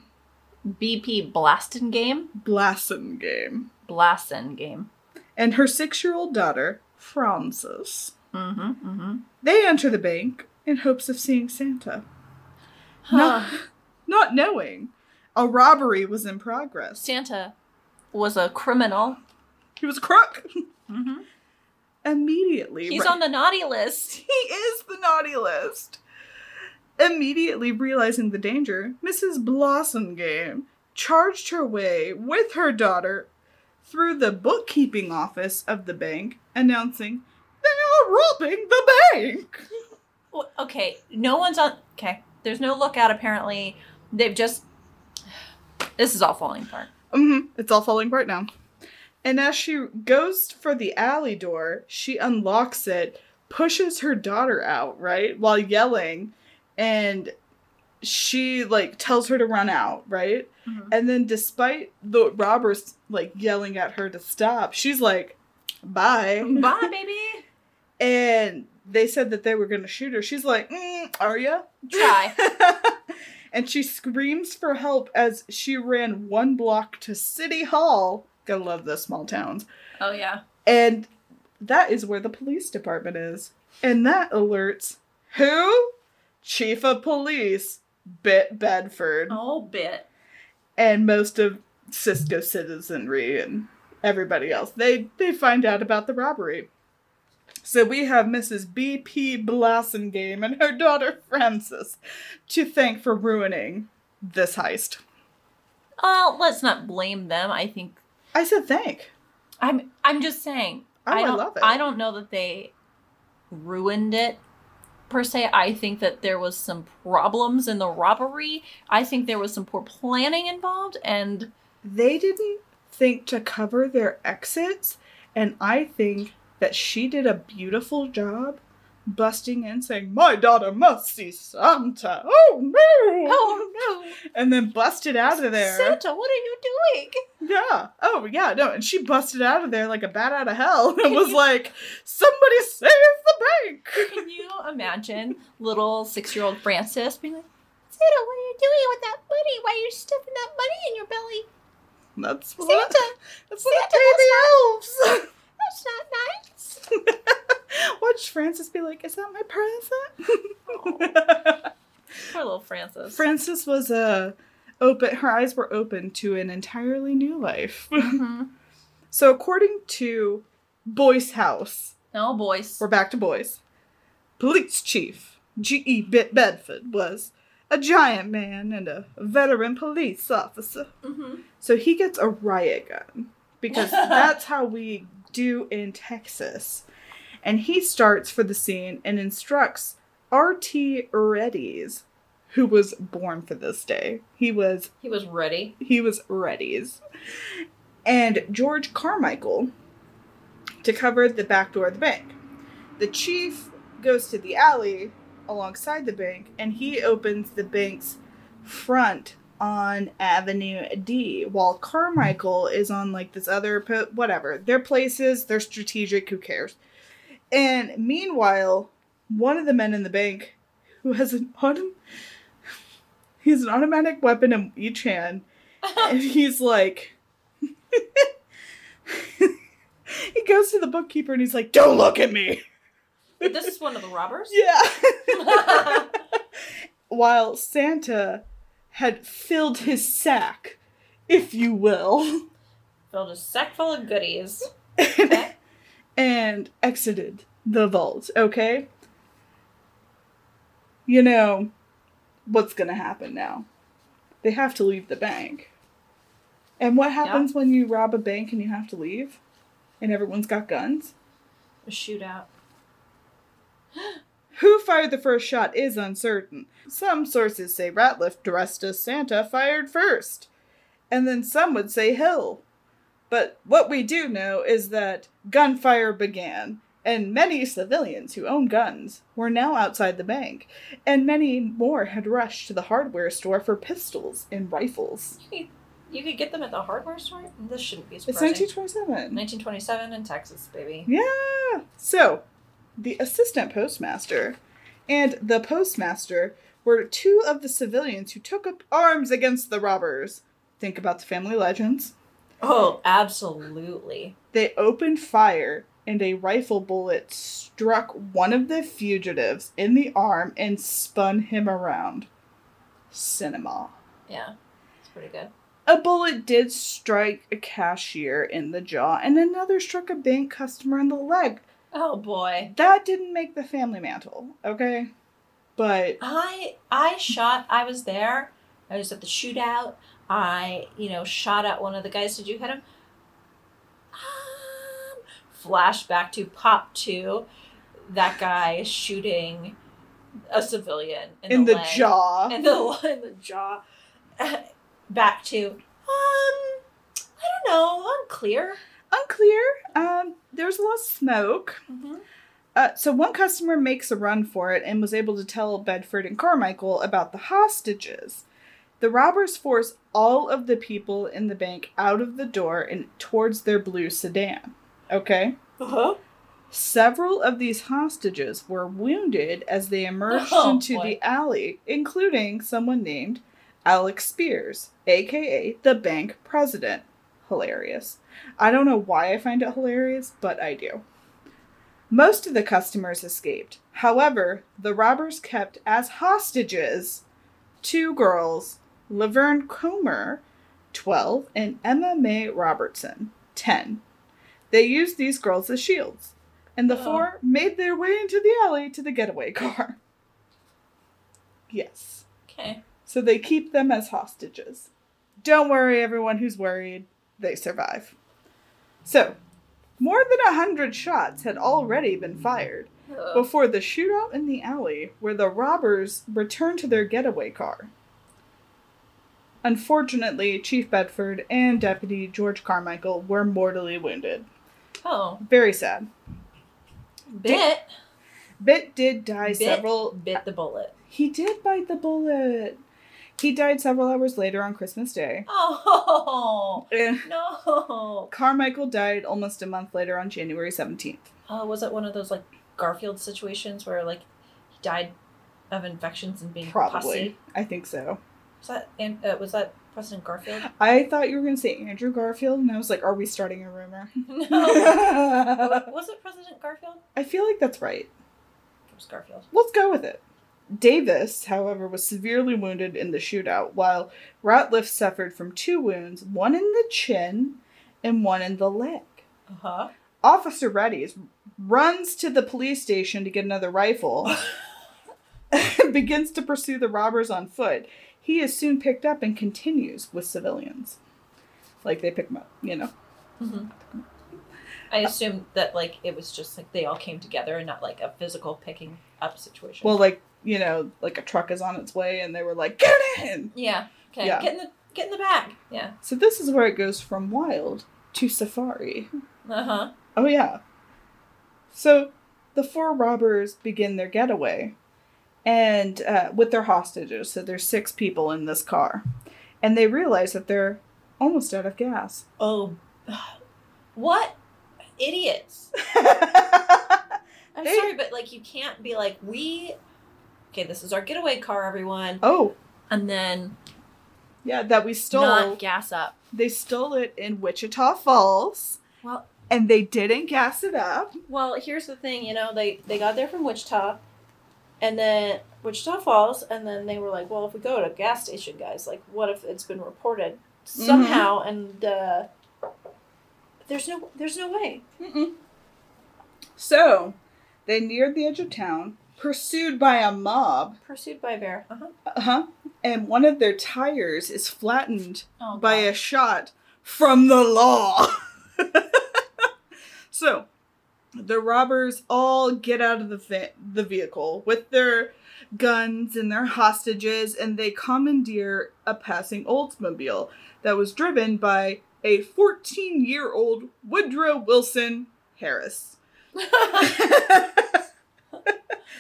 BP Blastin game, Blassengame. Blastin game. and her six year old daughter, Frances. Mm-hmm. Mm-hmm. They enter the bank in hopes of seeing Santa, Huh. not, not knowing a robbery was in progress. Santa was a criminal. He was a crook. Mm-hmm. Immediately, He's re- on the naughty list. he is the naughty list. Immediately realizing the danger, Mrs. Blassengame charged her way with her daughter through the bookkeeping office of the bank, announcing, They are robbing the bank! Well, Okay, no one's on. Okay, there's no lookout. Apparently, they've just. This is all falling apart. hmm It's all falling apart now. And as she goes for the alley door, she unlocks it, pushes her daughter out, right? While yelling. And she, like, tells her to run out, right? Mhm. And then, despite the robbers, like, yelling at her to stop, she's like, bye. Bye, baby. And they said that they were going to shoot her. She's like, mm, are ya? Try. and she screams for help as she ran one block to City Hall. Gotta love the small towns. Oh yeah. And that is where the police department is. And that alerts who? Chief of Police, Bit Bedford, Oh, bit. and most of Cisco citizenry and everybody else. They they find out about the robbery. So we have Mrs. B.P. Blassengame and her daughter Frances to thank for ruining this heist. Well, let's not blame them. I think I said thank. I'm. I'm just saying. Oh, I don't, love it. I don't know that they ruined it per se. I think that there was some problems in the robbery. I think there was some poor planning involved, and They didn't think to cover their exits, and I think that she did a beautiful job busting in saying, My daughter must see Santa. Oh no! oh no, And then busted out of there. Santa, what are you doing? Yeah. Oh, yeah. No, and she busted out of there like a bat out of hell and was like, "Somebody save the bank!" Can you imagine little six-year-old Frances being like, Santa, what are you doing with that money? Why are you stuffing that money in your belly? That's what. Santa, That's what Santa, baby elves. that's not nice. Watch Frances be like, "Is that my present?" Poor little Frances. Frances was uh, open. Her eyes were open to an entirely new life. Mhm. so, according to Boyce House, No, boys. we're back to Boyce. Police Chief G.E. Bit Bedford was a giant man and a veteran police officer. Mm-hmm. So he gets a riot gun because that's how we do in Texas. And he starts for the scene and instructs R.T. Reddy's, who was born for this day. He was He was ready. he was Reddy's. And George Carmichael to cover the back door of the bank. The chief goes to the alley alongside the bank and he opens the bank's front on Avenue D while Carmichael is on like this other po- whatever. They're places, they're strategic, who cares? And meanwhile, one of the men in the bank who has an autom- he has an automatic weapon in each hand and he's like he goes to the bookkeeper and he's like don't look at me this is one of the robbers. yeah while santa had filled his sack if you will Filled a sack full of goodies. Okay. And exited the vault okay? You know what's gonna happen now. They have to leave the bank. And what happens when you rob a bank and you have to leave? And everyone's got guns? A shootout. Who fired the first shot is uncertain. Some sources say Ratliff, dressed as Santa, fired first, and then some would say Hill. But what we do know is that gunfire began, and many civilians who owned guns were now outside the bank, and many more had rushed to the hardware store for pistols and rifles. You could get them at the hardware store? This shouldn't be It's surprising. 1927. 1927 in Texas, baby. Yeah. So, the assistant postmaster and the postmaster were two of the civilians who took up arms against the robbers. Think about the family legends. Oh, absolutely. They opened fire, and a rifle bullet struck one of the fugitives in the arm and spun him around. Cinema. Yeah. It's pretty good. A bullet did strike a cashier in the jaw, and another struck a bank customer in the leg. Oh boy. That didn't make the family mantle, okay? But I I shot I was there. I was at the shootout. I, you know, shot at one of the guys. Did you hit him? Um, flashback to pop two. That guy shooting a civilian in, in the, the jaw. in the in the jaw. Back to um, I don't know, unclear. Unclear. Um, there's a lot of smoke. Mm-hmm. Uh, so one customer makes a run for it and was able to tell Bedford and Carmichael about the hostages. The robbers force all of the people in the bank out of the door and towards their blue sedan. Okay? Uh-huh. Several of these hostages were wounded as they emerged Oh, into boy. the alley, including someone named Alex Spears, aka the bank president. Hilarious. I don't know why I find it hilarious, but I do. Most of the customers escaped. However, the robbers kept as hostages two girls, Laverne Comer, 12, and Emma May Robertson, 10. They used these girls as shields, and the Oh. four made their way into the alley to the getaway car. Yes. Okay. So they keep them as hostages. Don't worry, everyone who's worried, they survive. So, more than a hundred shots had already been fired before the shootout in the alley where the robbers returned to their getaway car. Unfortunately, Chief Bedford and Deputy George Carmichael were mortally wounded. Oh, Very sad. bit Bit did die Bit? several. bit the bullet. He did bite the bullet. He died several hours later on Christmas Day. Oh eh. And no! Carmichael died almost a month later on January 17th. Oh, was it one of those like Garfield situations where like he died of infections and being Probably. pussy? I think so. Was that and uh, was that President Garfield? I thought you were going to say Andrew Garfield, and I was like, are we starting a rumor? no. was it President Garfield? I feel like that's right. It was Garfield. Let's go with it. Davis, however, was severely wounded in the shootout, while Ratliff suffered from two wounds, one in the chin and one in the leg. Uh huh. Officer Reddy's runs to the police station to get another rifle and begins to pursue the robbers on foot. He is soon picked up and continues with civilians. Like they pick him up, you know. hmm I assumed that like it was just like they all came together and not like a physical picking up situation. Well, like you know, like a truck is on its way, and they were like, "Get in!" yeah. Okay. Yeah. Get in the get in the bag. Yeah. So this is where it goes from wild to safari. Uh huh. Oh yeah. So the four robbers begin their getaway, and uh, with their hostages. So there's six people in this car, and they realize that they're almost out of gas. Oh. What idiots! I'm They- sorry, but like you can't be like we. Okay, this is our getaway car, everyone, oh and then yeah, that we stole. not gas up. They stole it in Wichita Falls, Well, and they didn't gas it up. well, here's the thing. You know, they they got there from Wichita, and then Wichita Falls, and then they were like, well, if we go to a gas station, guys, like, what if it's been reported somehow, and uh, there's no there's no way. Mm-mm. So they neared the edge of town, pursued by a mob. Pursued by a bear. Uh-huh. Uh huh. And one of their tires is flattened Oh, by God. a shot from the law. so, the robbers all get out of the vi- the vehicle with their guns and their hostages, and they commandeer a passing Oldsmobile that was driven by a 14 year old Woodrow Wilson Harris.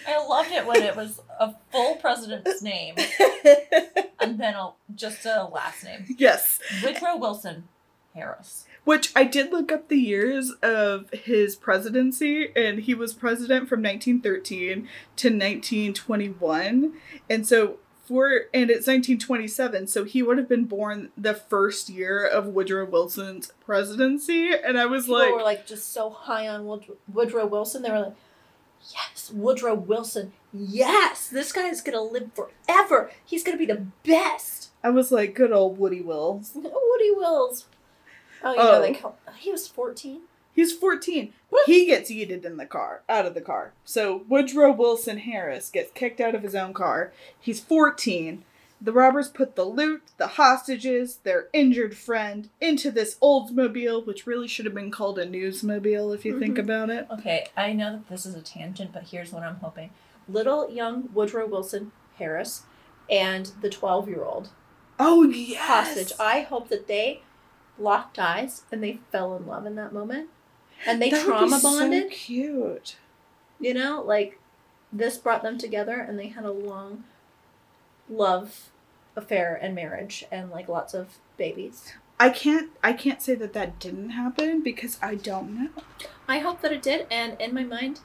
I loved it when it was a full president's name and then a, just a last name. yes. Woodrow Wilson Harris. Which I did look up the years of his presidency, and he was president from 1913 to 1921. And so for and it's 1927, so he would have been born the first year of Woodrow Wilson's presidency. And I was People like, were like just so high on Wood- Woodrow Wilson. They were like, yes, Woodrow Wilson. Yes, this guy is gonna live forever. He's gonna be the best. I was like, good old Woody Wills. Woody Wills. Oh, you Oh. know, like he was fourteen. He's 14. He gets yeeted in the car, out of the car. So Woodrow Wilson Harris gets kicked out of his own car. He's 14. The robbers put the loot, the hostages, their injured friend into this Oldsmobile, which really should have been called a newsmobile if you think Mhm. about it. Okay, I know that this is a tangent, but here's what I'm hoping: little young Woodrow Wilson Harris and the twelve-year-old Oh, yes. hostage. I hope that they locked eyes and they fell in love in that moment, and they That trauma so bonded. cute. You know, like this brought them together, and they had a long love affair and marriage, and like lots of babies. I can't I can't say that that didn't happen because I don't know. I hope that it did, and in my mind,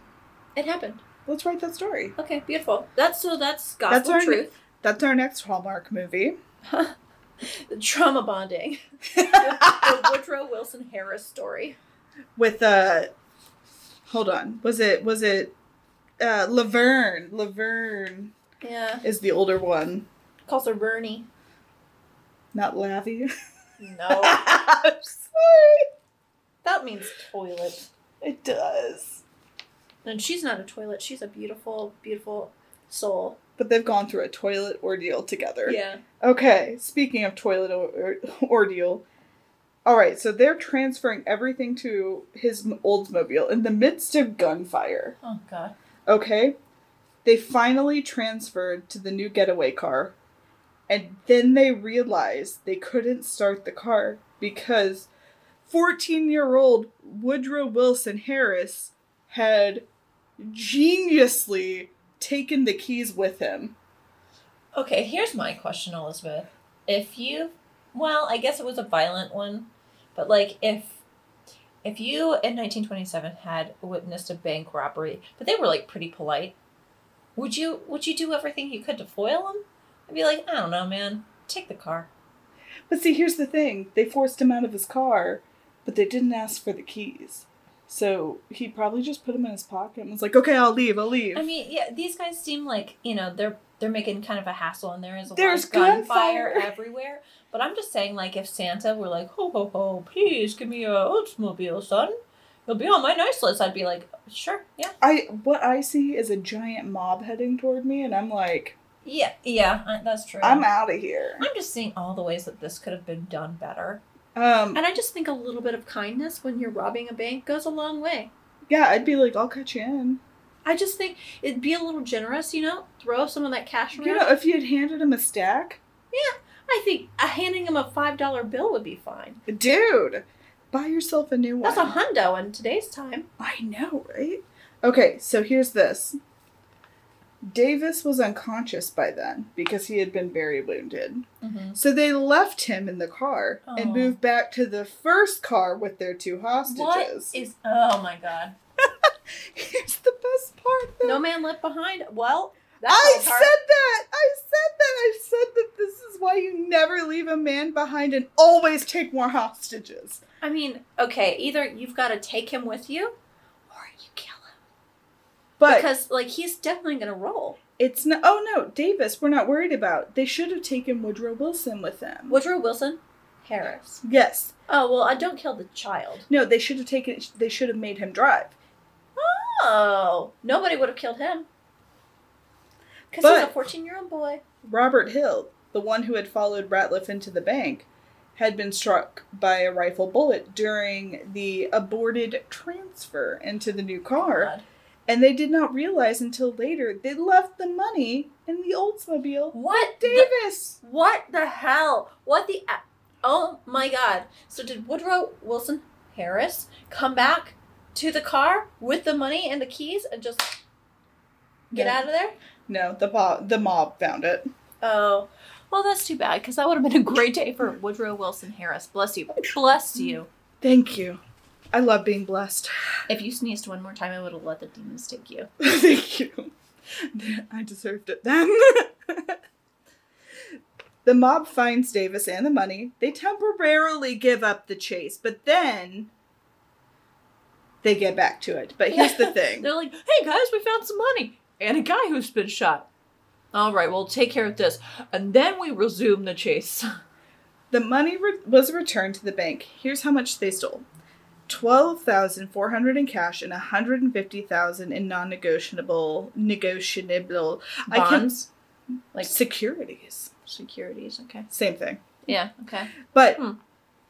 it happened. Let's write that story. Okay, beautiful. That's so. That's gospel That's our truth. That's our next Hallmark movie. The trauma bonding. the Woodrow Wilson Harris story. with uh hold on was it was it uh laverne laverne Yeah, is the older one calls her Bernie. not lavy No, sorry that means toilet. it does And she's not a toilet. She's a beautiful, beautiful soul. But they've gone through a toilet ordeal together Yeah. okay speaking of toilet or- ordeal all right so they're transferring everything to his oldsmobile in the midst of gunfire Oh God. Okay. They finally transferred to the new getaway car. And then they realized they couldn't start the car because 14 year old Woodrow Wilson Harris had geniusly taken the keys with him. Okay, here's my question, Elizabeth. If you, well, I guess it was a violent one, but like if if you in 1927 had witnessed a bank robbery, but they were like pretty polite, would you would you do everything you could to foil them? I'd be like, I don't know, man. Take the car. But see, here's the thing they forced him out of his car, but they didn't ask for the keys. So he probably just put them in his pocket and was like, okay, I'll leave, I'll leave. I mean, yeah, these guys seem like you know they're they're making kind of a hassle, and there is a There's lot of gunfire everywhere. But I'm just saying, like, if Santa were like, ho ho ho, please give me a Oldsmobile, son, you'll be on my nice list. I'd be like, sure, yeah, I what I see is a giant mob heading toward me, and I'm like, yeah, yeah, that's true. I'm out of here. I'm just seeing all the ways that this could have been done better. Um, And I just think a little bit of kindness when you're robbing a bank goes a long way. yeah, I'd be like, I'll cut you in. I just think it'd be a little generous, you know? Throw some of that cash around. You know, if you had handed him a stack, Yeah, I think uh, handing him a $5 bill would be fine. dude, buy yourself a new one. That's a hundo in today's time. I know, right? Okay, so here's this. Davis was unconscious by then because he had been very wounded. Mm-hmm. So they left him in the car and Oh. moved back to the first car with their two hostages. is. Oh my god. Here's the best part. Though. No man left behind? Well, that's I said that. I said that. I said that this is why you never leave a man behind and always take more hostages. I mean, okay, either you've got to take him with you or you kill him. But because, like, he's definitely going to roll. it's no. Oh no, Davis. We're not worried about. They should have taken Woodrow Wilson with them. Woodrow Wilson? Harris. Yes. Oh, well, I don't kill the child. No, they should have taken. They should have made him drive. Oh, nobody would have killed him. Because he's a 14 year old boy. Robert Hill, the one who had followed Ratliff into the bank, had been struck by a rifle bullet during the aborted transfer into the new car, oh, God. And they did not realize until later they left the money in the Oldsmobile. What? the- Davis. what the hell? What the. Oh my god. So did Woodrow Wilson Harris come back to the car with the money and the keys and just get No. out of there? No, the mob, the mob found it. Oh. Well, that's too bad because that would have been a great day for Woodrow Wilson Harris. Bless you. Bless you. Thank you. I love being blessed. If you sneezed one more time, I would have let the demons take you. Thank you. I deserved it then. the mob finds Davis and the money. They temporarily give up the chase, but then they get back to it. But here's the thing. They're like, hey guys, we found some money and a guy who's been shot. All right, we'll take care of this. And then we resume the chase. The money re- was returned to the bank. Here's how much they stole. 12,400 in cash and 150,000 in non-negotiable negotiable I can Bonds? Like securities. securities, okay. Same thing. Yeah, okay. But Hmm.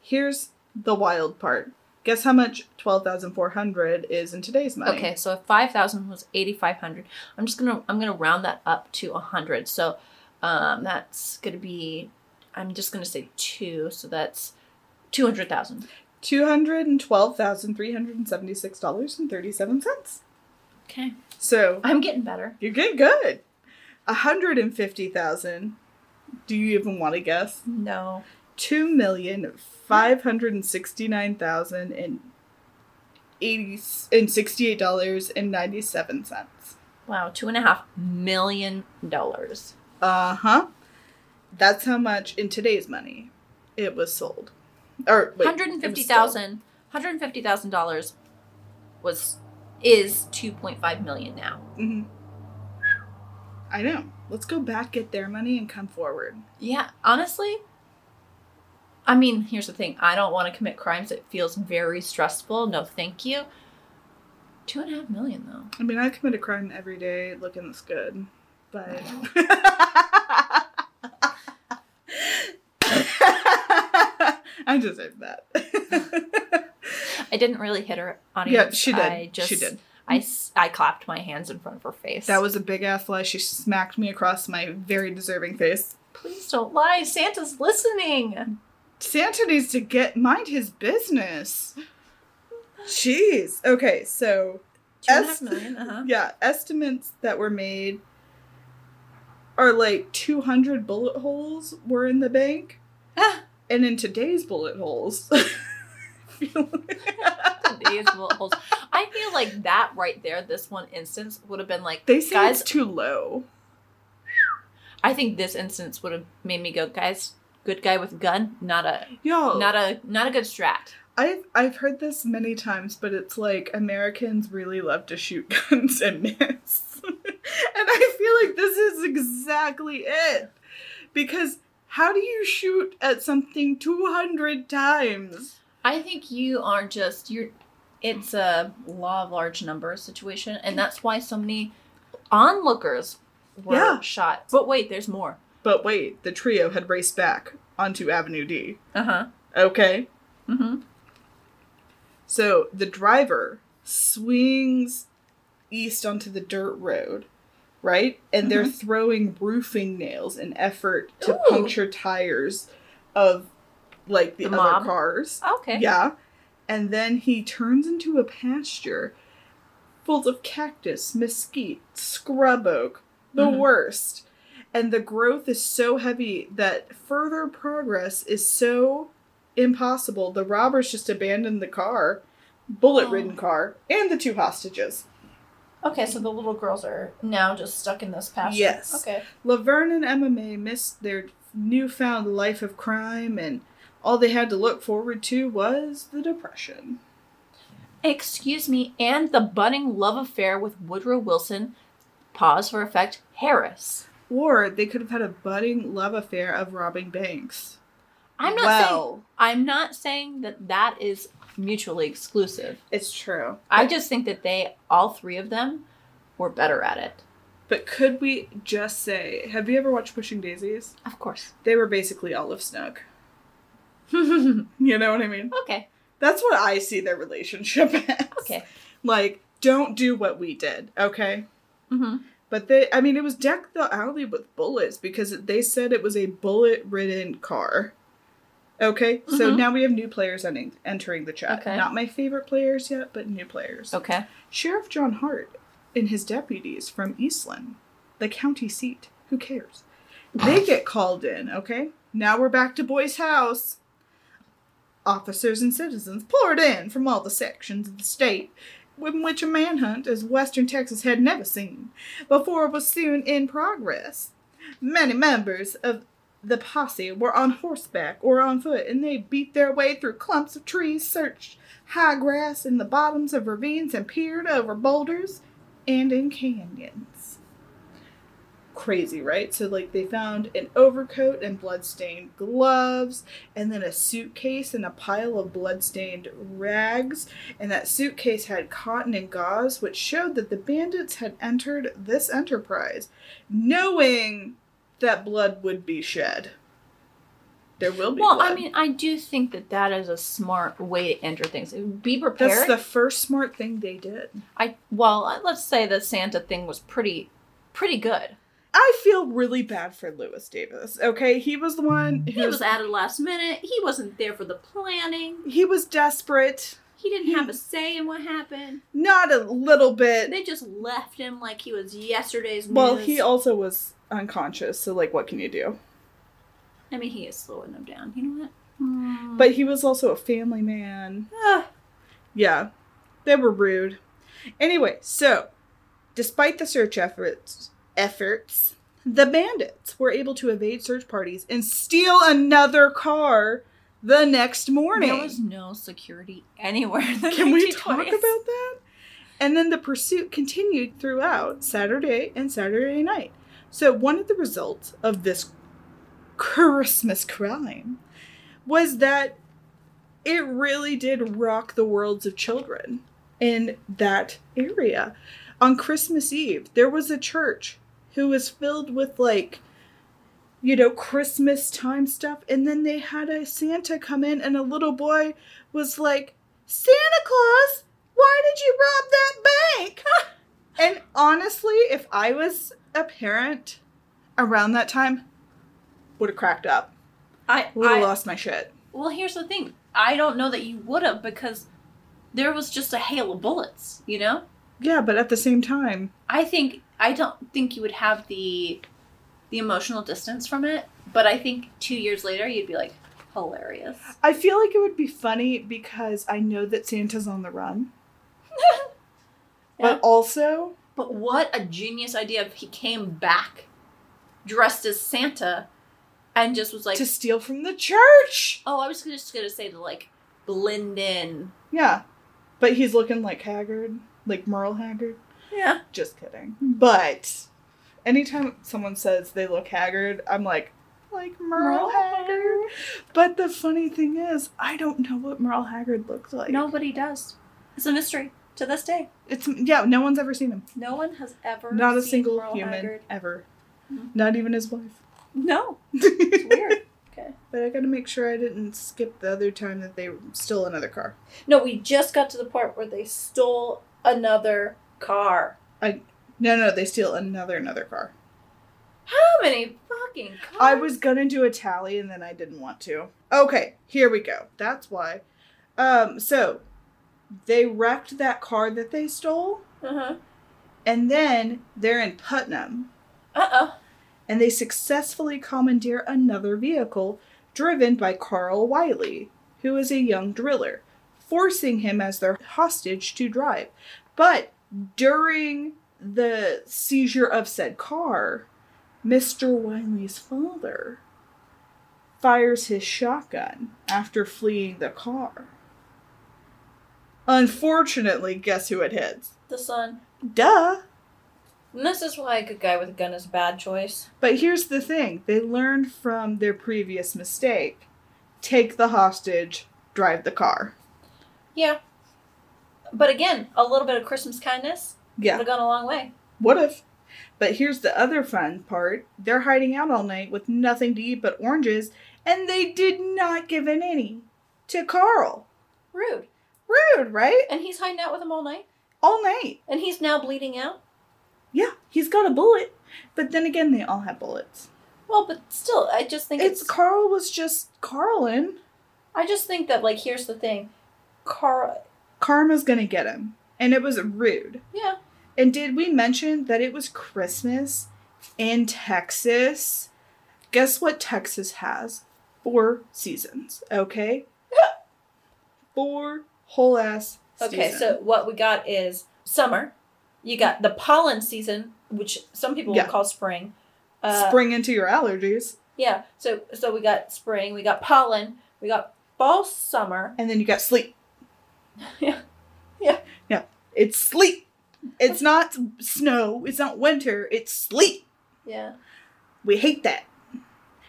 here's the wild part. Guess how much 12,400 is in today's money? Okay, so if 5,000 was 8,500, I'm just going to I'm going to round that up to 100. So um that's going to be I'm just going to say 2, so that's 200,000. $212,376.37. Okay. So I'm getting better. you're getting good. 150,000. Do you even want to guess? No. Two million five hundred and sixty nine thousand and eighty and sixty eight dollars and ninety seven cents. Wow, two and a half million dollars. Uh huh. That's how much in today's money it was sold. Or wait, Hundred and fifty thousand. Hundred and fifty thousand dollars was is two point five million now. hmm I know. Let's go back, get their money, and come forward. Yeah, honestly. I mean, here's the thing. I don't want to commit crimes. It feels very stressful. No, thank you. Two and a half million though. I mean, I commit a crime every day looking this good, but. I deserve that. I didn't really hit her audience. yeah, she did. I just, she did. I, I clapped my hands in front of her face. That was a big ass lie. She smacked me across my very deserving face. Please don't lie. Santa's listening. Santa needs to get mind his business. Jeez. Okay, so Two and a half Es- million. Uh huh. yeah, estimates that were made are like 200 bullet holes were in the bank. And in today's bullet holes, Today's bullet holes. I feel like that right there, this one instance would have been like, they say guys. it's too low. I think this instance would have made me go, guys. Good guy with gun, not a, Yo, not a, not a good strat. I've I've heard this many times, but it's like Americans really love to shoot guns and miss. and I feel like this is exactly it. Because how do you shoot at something 200 times? I think you are just you're. It's a law of large numbers situation, and that's why so many onlookers were Yeah. shot. But wait, there's more. But wait, the trio had raced back onto Avenue D. Uh huh. Okay. Mm-hmm. So the driver swings east onto the dirt road, right? And they're throwing roofing nails in effort to Ooh. puncture tires of like the, The other mob? cars. Okay. Yeah. And then he turns into a pasture full of cactus, mesquite, scrub oak, the Mhm. worst. And the growth is so heavy that further progress is so impossible. The robbers just abandoned the car, bullet ridden Oh. car, and the two hostages. Okay, so the little girls are now just stuck in this pasture. Yes. Okay. Laverne and Emma May missed their newfound life of crime, and all they had to look forward to was the depression. Excuse me, and the budding love affair with Woodrow Wilson, pause for effect, Harris. Or they could have had a budding love affair of robbing banks. I'm not saying I'm not saying that that is mutually exclusive. it's true. I just think that they all three of them were better at it. But could we just say, have you ever watched Pushing Daisies? Of course. They were basically Olive Snook. You know what I mean? Okay. That's what I see their relationship as. Okay. Like, don't do what we did, okay? Mm-hmm. But they, I mean, it was decked the alley with bullets because they said it was a bullet ridden car. Okay, so Mhm. now we have new players en- entering the chat. Okay. Not my favorite players yet, but new players. Okay. Sheriff John Hart and his deputies from Eastland, the county seat. Who cares? They get called in, okay? Now we're back to Boyce House. Officers and citizens poured in from all the sections of the state in which a manhunt as Western Texas had never seen before was soon in progress. Many members of the posse were on horseback or on foot, and they beat their way through clumps of trees, searched high grass in the bottoms of ravines, and peered over boulders and in canyons. Crazy, right? So, like, they found an overcoat and bloodstained gloves, and then a suitcase and a pile of bloodstained rags. And that suitcase had cotton and gauze, which showed that the bandits had entered this enterprise knowing that blood would be shed. There will be Well, blood. I mean, I do think that that is a smart way to enter things. Be prepared. that's the first smart thing they did. I well, uh, let's say the Santa thing was pretty, pretty good. I feel really bad for Lewis Davis. Okay, he was the one mm. who He was added last minute. He wasn't there for the planning. he was desperate, He didn't have a say in what happened. not a little bit. They just left him like he was yesterday's news. Well, he also was unconscious, so like, what can you do? I mean, he is slowing them down. You know what? Hmm. But he was also a family man. Ah, Yeah, they were rude. Anyway, so despite the search efforts, efforts, the bandits were able to evade search parties and steal another car the next morning. there was no security anywhere. In the Can we talk about that? And then the pursuit continued throughout Saturday and Saturday night. So one of the results of this Christmas crime was that it really did rock the worlds of children in that area. On Christmas Eve, there was a church who was filled with like you know, Christmas time stuff. And then they had a Santa come in, and a little boy was like, Santa Claus, why did you rob that bank? and honestly, if I was a parent around that time, would have cracked up. I, Would have lost my shit. well, here's the thing. I don't know that you would have because there was just a hail of bullets. You know. Yeah, but at the same time, I think I don't think you would have the the emotional distance from it, but I think two years later you'd be like hilarious. I feel like it would be funny because I know that Santa's on the run. Yeah. But also, But what a genius idea if he came back dressed as Santa and just was like, to steal from the church. oh, I was just gonna say to like blend in. Yeah. But he's looking like Haggard, like Merle Haggard. Yeah. Just kidding. But anytime someone says they look haggard, I'm like, like Merle Merle Haggard. But the funny thing is, I don't know what Merle Haggard looks like. Nobody does. It's a mystery to this day. It's yeah, no one's ever seen him. No one has ever Not a single Merle human Haggard. ever. Mhm. Not even his wife. No. It's weird. Okay. But I gotta make sure I didn't skip the other time that they stole another car. No, we just got to the part where they stole another car. I no, no, they steal another another car. How many fucking cars? I was gonna do a tally and then I didn't want to. Okay, here we go. That's why. Um, so they wrecked that car that they stole, Uh huh. and then they're in Putnam, Uh oh. and they successfully commandeer another vehicle driven by Carl Wylie, who is a young driller, forcing him as their hostage to drive. But during the seizure of said car, Mr. Wylie's father fires his shotgun after fleeing the car. Unfortunately, guess who it hits? The son. Duh! And this is why a good guy with a gun is a bad choice. But here's the thing they learned from their previous mistake take the hostage, drive the car. Yeah. But again, a little bit of Christmas kindness yeah. would have gone a long way. what if? But here's the other fun part they're hiding out all night with nothing to eat but oranges, and they did not give in any to Carl. Rude. Rude, right? And he's hiding out with him all night. All night. And he's now bleeding out. Yeah, he's got a bullet. But then again, they all have bullets. Well, but still, I just think It's it's. Carl was just Carlin. I just think that like here's the thing, Carl. Karma's gonna get him. And it was rude. Yeah. And did we mention that it was Christmas in Texas? Guess what Texas has? Four seasons, okay? Four whole ass Okay, so what we got is summer. You got the pollen season, which some people Yeah. would call spring. Uh, spring into your allergies. Yeah. So so we got spring. We got pollen. We got fall, summer. And then you got sleep. Yeah. Yeah. Yeah. It's sleep. It's not snow. It's not winter. It's sleep. Yeah. We hate that.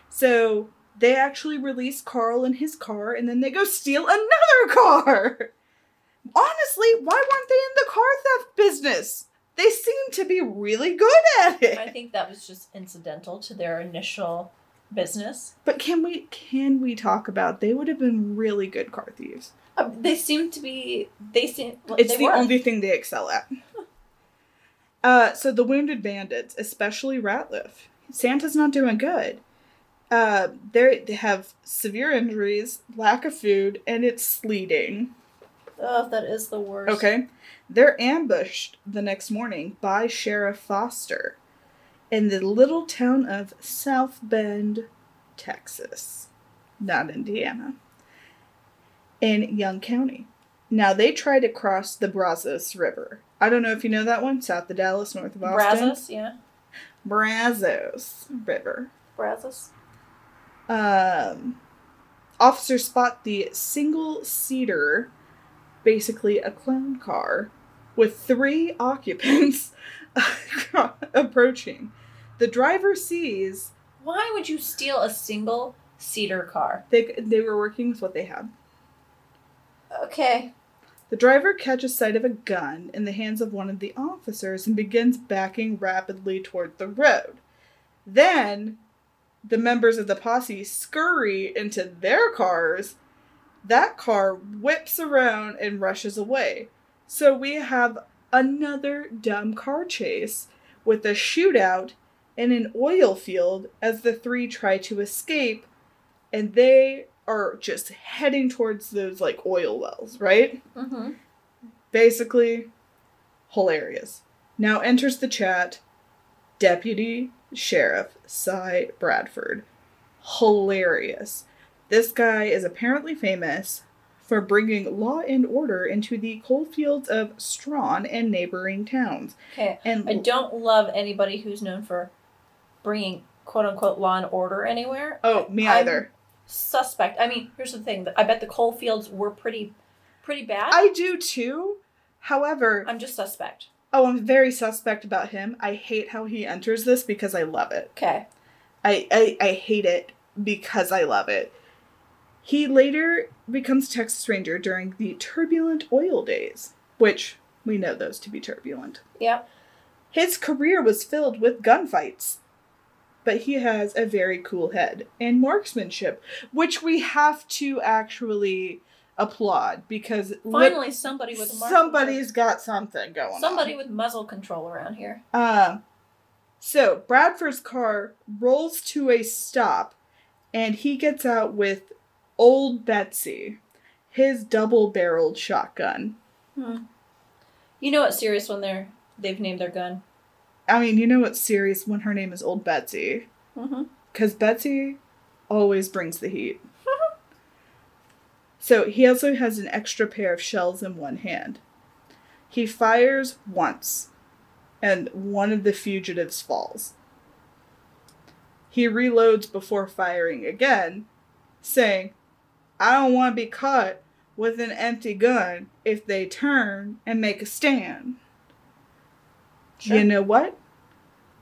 So they actually release Carl in his car and then they go steal another car. Honestly, why weren't they in the car theft business? They seem to be really good at it. I think that was just incidental to their initial business. But can we can we talk about they would have been really good car thieves? Uh, they seem to be. They seem. well, It's they the were. only thing they excel at. Uh, so the wounded bandits, especially Ratliff, Santa's not doing good. Uh, they're- have severe injuries, lack of food, and it's sleeting. Oh, that is the worst. Okay, they're ambushed the next morning by Sheriff Foster in the little town of South Bend, Texas, not Indiana, in Young County. Now they try to cross the Brazos River. I don't know if you know that one, south of Dallas, north of Austin. Brazos, yeah. Brazos River. Brazos. Um, officers spot the single seater, basically a clown car, with three occupants approaching. The driver sees Why would you steal a single seater car? they, they were working with what they had. Okay. The driver catches sight of a gun in the hands of one of the officers and begins backing rapidly toward the road. Then, the members of the posse scurry into their cars. That car whips around and rushes away. So we have another dumb car chase with a shootout in an oil field as the three try to escape and they are just heading towards those like oil wells, right? Mm-hmm. Basically, hilarious. Now enters the chat Deputy Sheriff Cy Bradford. Hilarious. This guy is apparently famous for bringing law and order into the coal fields of Strawn and neighboring towns. Okay. And I don't love anybody who's known for bringing quote unquote law and order anywhere. oh, me I'm either. Suspect. I mean, here's the thing. I bet the coal fields were pretty, pretty bad. I do too. However, I'm just suspect. Oh, I'm very suspect about him. I hate how he enters this because I love it. Okay. I, I, I hate it because I love it. He later becomes Texas Ranger during the turbulent oil days, which we know those to be turbulent. Yeah. His career was filled with gunfights. but he has a very cool head and marksmanship, which we have to actually applaud because Finally, somebody with a somebody's got something going on. somebody with muzzle control around here. Um, so Bradford's car rolls to a stop, and he gets out with Old Betsy, his double-barreled shotgun. Hmm. You know what's serious when they're they've named their gun. I mean, you know what's serious when her name is Old Betsy, Mm-hmm. because Betsy always brings the heat. So he also has an extra pair of shells in one hand. He fires once, and one of the fugitives falls. He reloads before firing again, saying, I don't want to be caught with an empty gun if they turn and make a stand. Sure. You know what?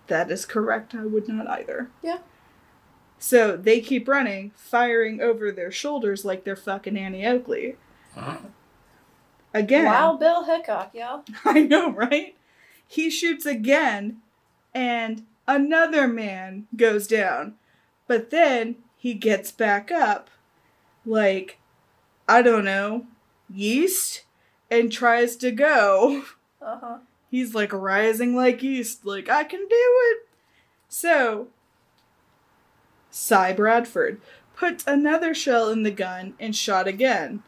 That is correct. I would not either. Yeah. So they keep running, firing over their shoulders like they're fucking Annie Oakley. Again. Wow, Bill Hickok, y'all. I know, right? He shoots again, and another man goes down. But then he gets back up, like, I don't know, yeast, and tries to go. Uh huh. He's like rising like yeast, like, I can do it. So, Cy Bradford put another shell in the gun and shot again.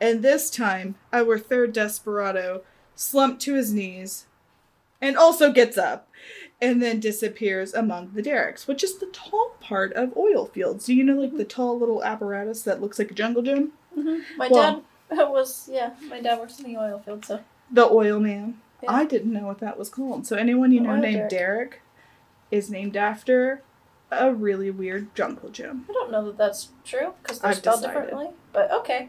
And this time, our third desperado slumped to his knees and also gets up and then disappears among the derricks, which is the tall part of oil fields. Do you know, like, the tall little apparatus that looks like a jungle gym? Mm-hmm. My Well- dad was yeah. My dad works in the oil field, so The oil man. Yeah. I didn't know what that was called. So anyone you know named derrick. Derek is named after a really weird jungle gym. I don't know that that's true because they're I've spelled decided. differently. But okay,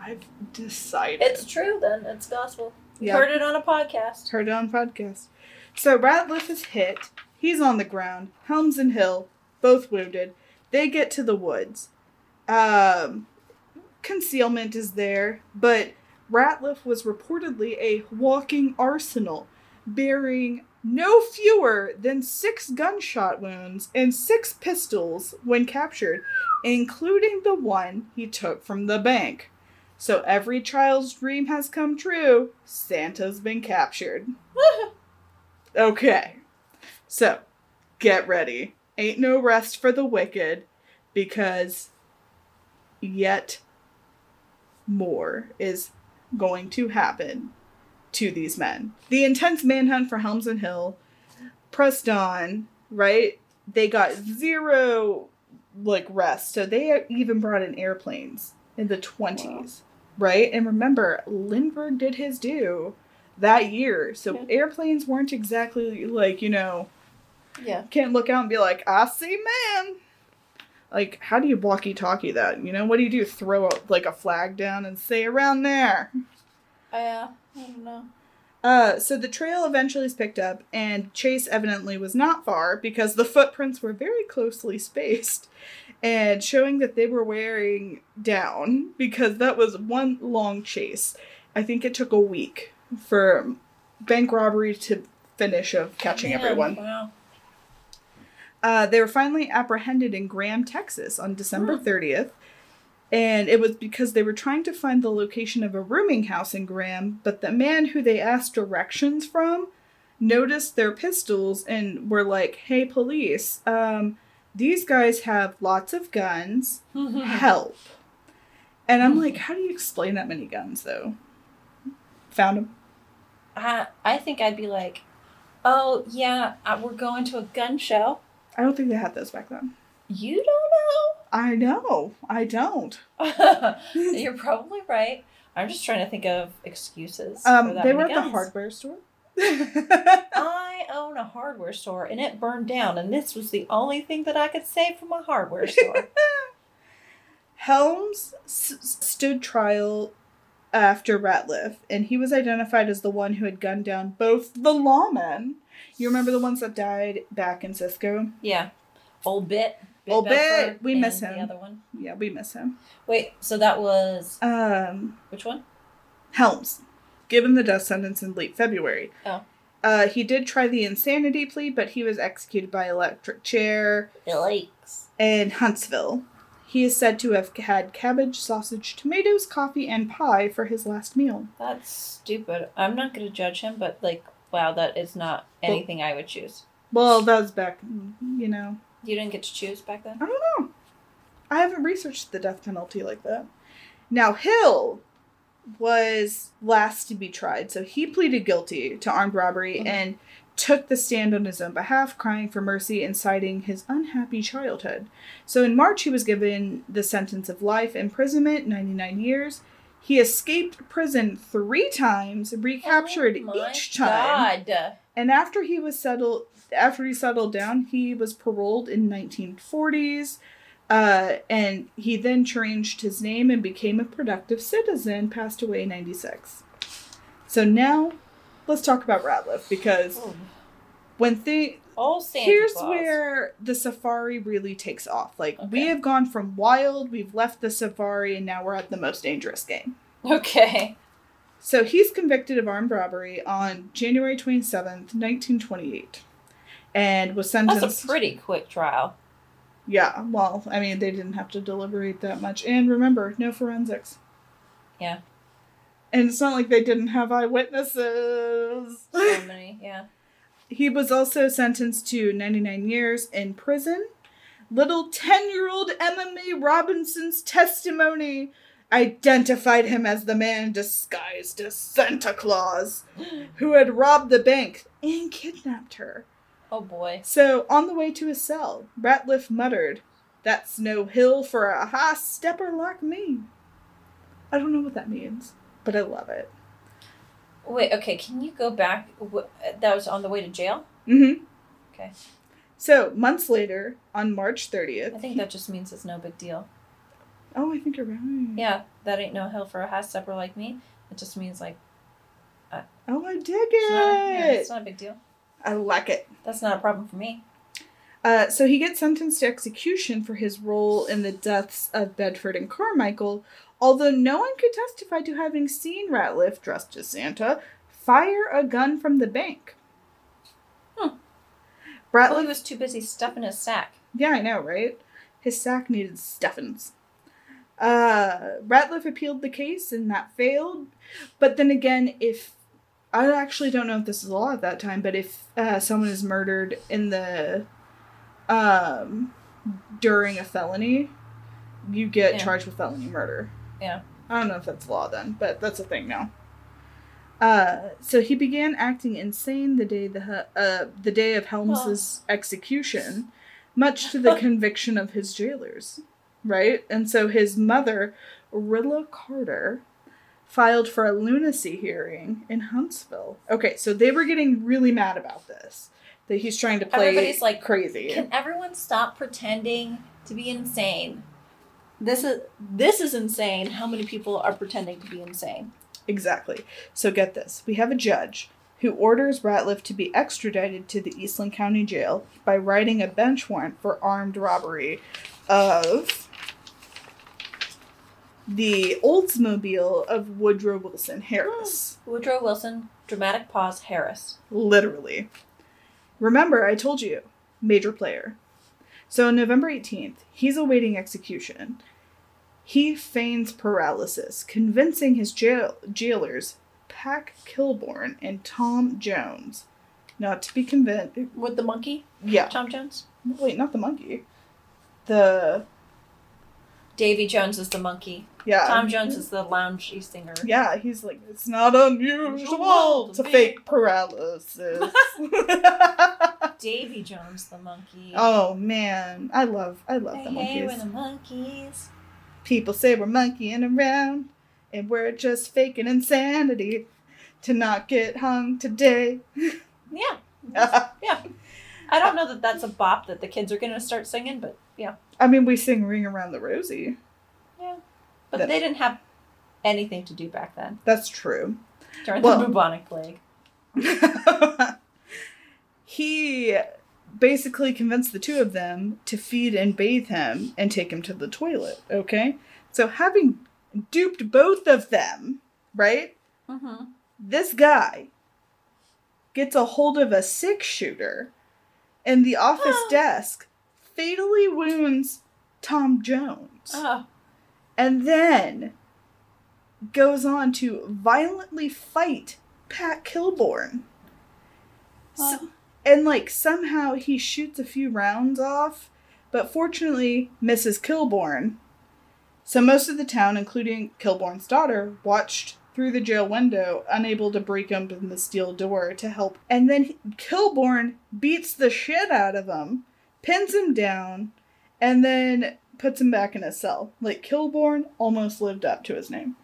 I've decided. it's true then. It's gospel. You. Heard it on a podcast. Heard it on podcast. So Ratliff is hit. He's on the ground. Helms and Hill, both wounded. They get to the woods. Um, concealment is there, but Ratliff was reportedly a walking arsenal, bearing no fewer than six gunshot wounds and six pistols when captured, including the one he took from the bank. So every child's dream has come true. Santa's been captured. Okay. So, get ready. Ain't no rest for the wicked because yet more is going to happen to these men. The intense manhunt for Helms and Hill pressed on, right? They got zero like rest. So they even brought in airplanes in the 20s, right? And remember, Lindbergh did his due that year. So Yeah. airplanes weren't exactly like, you know, Yeah. can't look out and be like, I see man. Like, how do you walkie talkie that? You know, what do you do? Throw a, like a flag down and say around there. I uh, I don't know. Uh, so the trail eventually is picked up, and Chase evidently was not far because the footprints were very closely spaced and showing that they were wearing down because that was one long chase. I think it took a week for bank robbery to finish of catching Man, everyone. Wow. Uh, they were finally apprehended in Graham, Texas on December 30th. And it was because they were trying to find the location of a rooming house in Graham, but the man who they asked directions from noticed their pistols and were like, hey, police, um, these guys have lots of guns. Help. And I'm like, how do you explain that many guns, though? Found them. I I think I'd be like, oh yeah, uh, we're going to a gun show. I don't think they had those back then. You don't I know. I don't. You're probably right. I'm just trying to think of excuses. for Um, they were at the hardware store. I own a hardware store and it burned down, and this was the only thing that I could save from my hardware store. Helms s- stood trial after Ratliff, and he was identified as the one who had gunned down both the lawmen. You remember the ones that died back in Cisco? yeah, old bit. Bit, Bedford, we miss The him. other one. Yeah, we miss him. Wait, so that was Um, which one? Helms, given the death sentence in late February. Oh. Uh, he did try the insanity plea, but he was executed by electric chair Yikes. in Huntsville. He is said to have had cabbage, sausage, tomatoes, coffee, and pie for his last meal. That's stupid. I'm not going to judge him, but like, wow, that is not anything I would choose. Well, that was back, you know. You didn't get to choose back then? I don't know. I haven't researched the death penalty like that. Now, Hill was last to be tried, so he pleaded guilty to armed robbery Mhm. and took the stand on his own behalf, crying for mercy and citing his unhappy childhood. So in March, he was given the sentence of life imprisonment, 99 years. He escaped prison three times, recaptured Oh each time. God. And after he was settled, after he settled down, he was paroled in 1940s, uh, and he then changed his name and became a productive citizen. Passed away in 96. So now, let's talk about Ratliff because when they Oh, here's Claus. where the safari really takes off. Like we have gone from wild, we've left the safari, and now we're at the most dangerous game. Okay. So he's convicted of armed robbery on January 27th, 1928, and was sentenced. That's a pretty quick trial. yeah, well, I mean, they didn't have to deliberate that much. And remember, no forensics. Yeah. And it's not like they didn't have eyewitnesses. So many, yeah. he was also sentenced to 99 years in prison. Little 10 year old Emma May Robinson's testimony identified him as the man disguised as Santa Claus who had robbed the bank and kidnapped her. Oh boy. So, on the way to his cell, Ratliff muttered, That's no hill for a high stepper like me. I don't know what that means, but I love it. Wait, okay, can you go back? That was on the way to jail? Mm hmm. Okay. So, months later, on March 30th. I think that just means it's no big deal. Oh, I think you're right. Yeah, that ain't no hill for a high stepper like me. It just means like Oh, I dig it's not, yeah, it. it's not a big deal. I like it. That's not a problem for me. Uh, so he gets sentenced to execution for his role in the deaths of Bedford and Carmichael, although no one could testify to having seen Ratliff, dressed as Santa, fire a gun from the bank. Hmm. Ratliff, Well, he was too busy stuffing his sack. yeah, I know, right? His sack needed stuffings. Uh, Ratliff appealed the case and that failed. But then again, if I actually don't know if this is a law at that time, but if uh, someone is murdered in the um during a felony, you get Yeah. charged with felony murder. Yeah. I don't know if that's law then, but that's a thing now. Uh, so he began acting insane the day the uh the day of Helms's execution, much to the conviction of his jailers, right? And so his mother, Rilla Carter, filed for a lunacy hearing in Huntsville. Okay, so they were getting really mad about this that he's trying to play Everybody's like, crazy. Can everyone stop pretending to be insane? This is this is insane. How many people are pretending to be insane? Exactly. So get this. We have a judge who orders Ratliff to be extradited to the Eastland County Jail by writing a bench warrant for armed robbery of the Oldsmobile of Woodrow Wilson Harris. Hmm. Woodrow Wilson, dramatic pause, Harris. Literally. Remember, I told you, major player. So on November 18th, he's awaiting execution. He feigns paralysis, convincing his jail- jailers, Pack Kilborn and Tom Jones, not to be convinced. With the monkey, Yeah. Tom Jones? Wait, not the monkey. The. Davy Jones is the monkey. Yeah. Tom Jones is the loungy singer. Yeah, he's like, it's not unusual to fake paralysis. Davy Jones the monkey. oh man, I love, I love hey, the hey, Monkees. we're the Monkees. People say we're monkeying around, and we're just faking insanity to not get hung today. Yeah. yeah. I don't know that that's a bop that the kids are going to start singing, but yeah. I mean, we sing "Ring Around the Rosie." But they didn't have anything to do back then That's true. during Well- the bubonic plague. he basically convinced the two of them to feed and bathe him and take him to the toilet. Okay, so having duped both of them, right? Mm-hmm. This guy gets a hold of a six shooter and the office desk fatally wounds Tom Jones Oh, and then goes on to violently fight Pack Kilborn. So- and like somehow he shoots a few rounds off, but fortunately misses Kilborn. So most of the town, including Kilborn's daughter, watched through the jail window, unable to break open the steel door to help. And then he- Kilborn beats the shit out of him, pins him down, and then puts him back in his cell. Like Kilborn almost lived up to his name.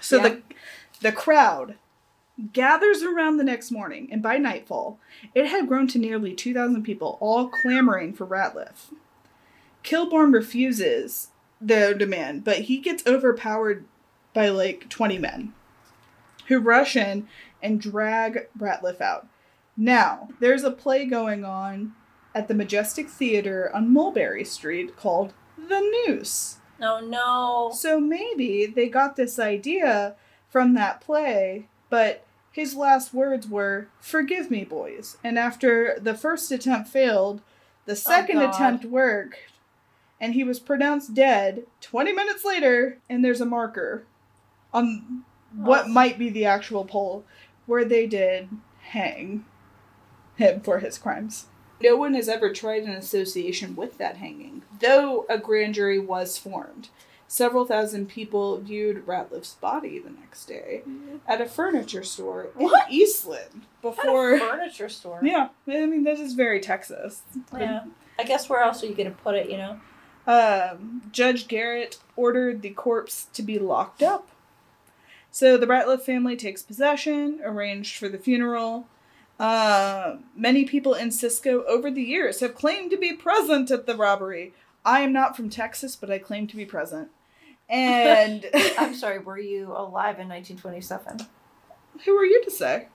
So Yeah. the the crowd gathers around the next morning, and by nightfall, it had grown to nearly 2,000 people, all clamoring for Ratliff. Kilborn refuses the demand, but he gets overpowered by like 20 men who rush in and drag Ratliff out. Now, there's a play going on at the Majestic Theater on Mulberry Street called The Noose. Oh no. So maybe they got this idea from that play, but his last words were, Forgive me, boys. And after the first attempt failed, the oh, second God. attempt worked, and he was pronounced dead 20 minutes later, and there's a marker on what Oh. might be the actual pole where they did hang him for his crimes. No one has ever tried an association with that hanging, though a grand jury was formed. Several thousand people viewed Ratliff's body the next day at a furniture store in What? Eastland At a before. furniture store. Yeah, I mean that is very Texas. Yeah. I guess where else are you gonna put it? You know. Um, Judge Garrett ordered the corpse to be locked up. So the Ratliff family takes possession, arranged for the funeral. Uh, many people in Cisco over the years have claimed to be present at the robbery. I am not from Texas, but I claim to be present. And I'm sorry. Were you alive in 1927? who are you to say?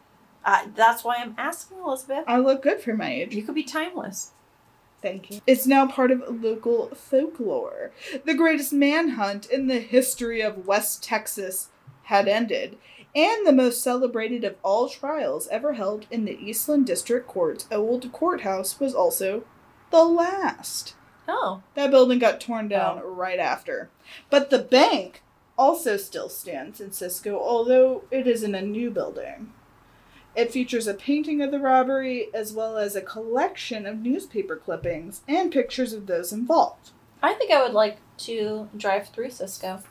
Uh, that's why I'm asking Elizabeth. I look good for my age. You could be timeless. Thank you. It's now part of local folklore. The greatest manhunt in the history of West Texas had ended, and the most celebrated of all trials ever held in the Eastland District Court's old courthouse was also the last. Oh. That building got torn oh. down right after. But the bank also still stands in Cisco, although it is in a new building. It features a painting of the robbery as well as a collection of newspaper clippings and pictures of those involved. I think I would like to drive through Cisco.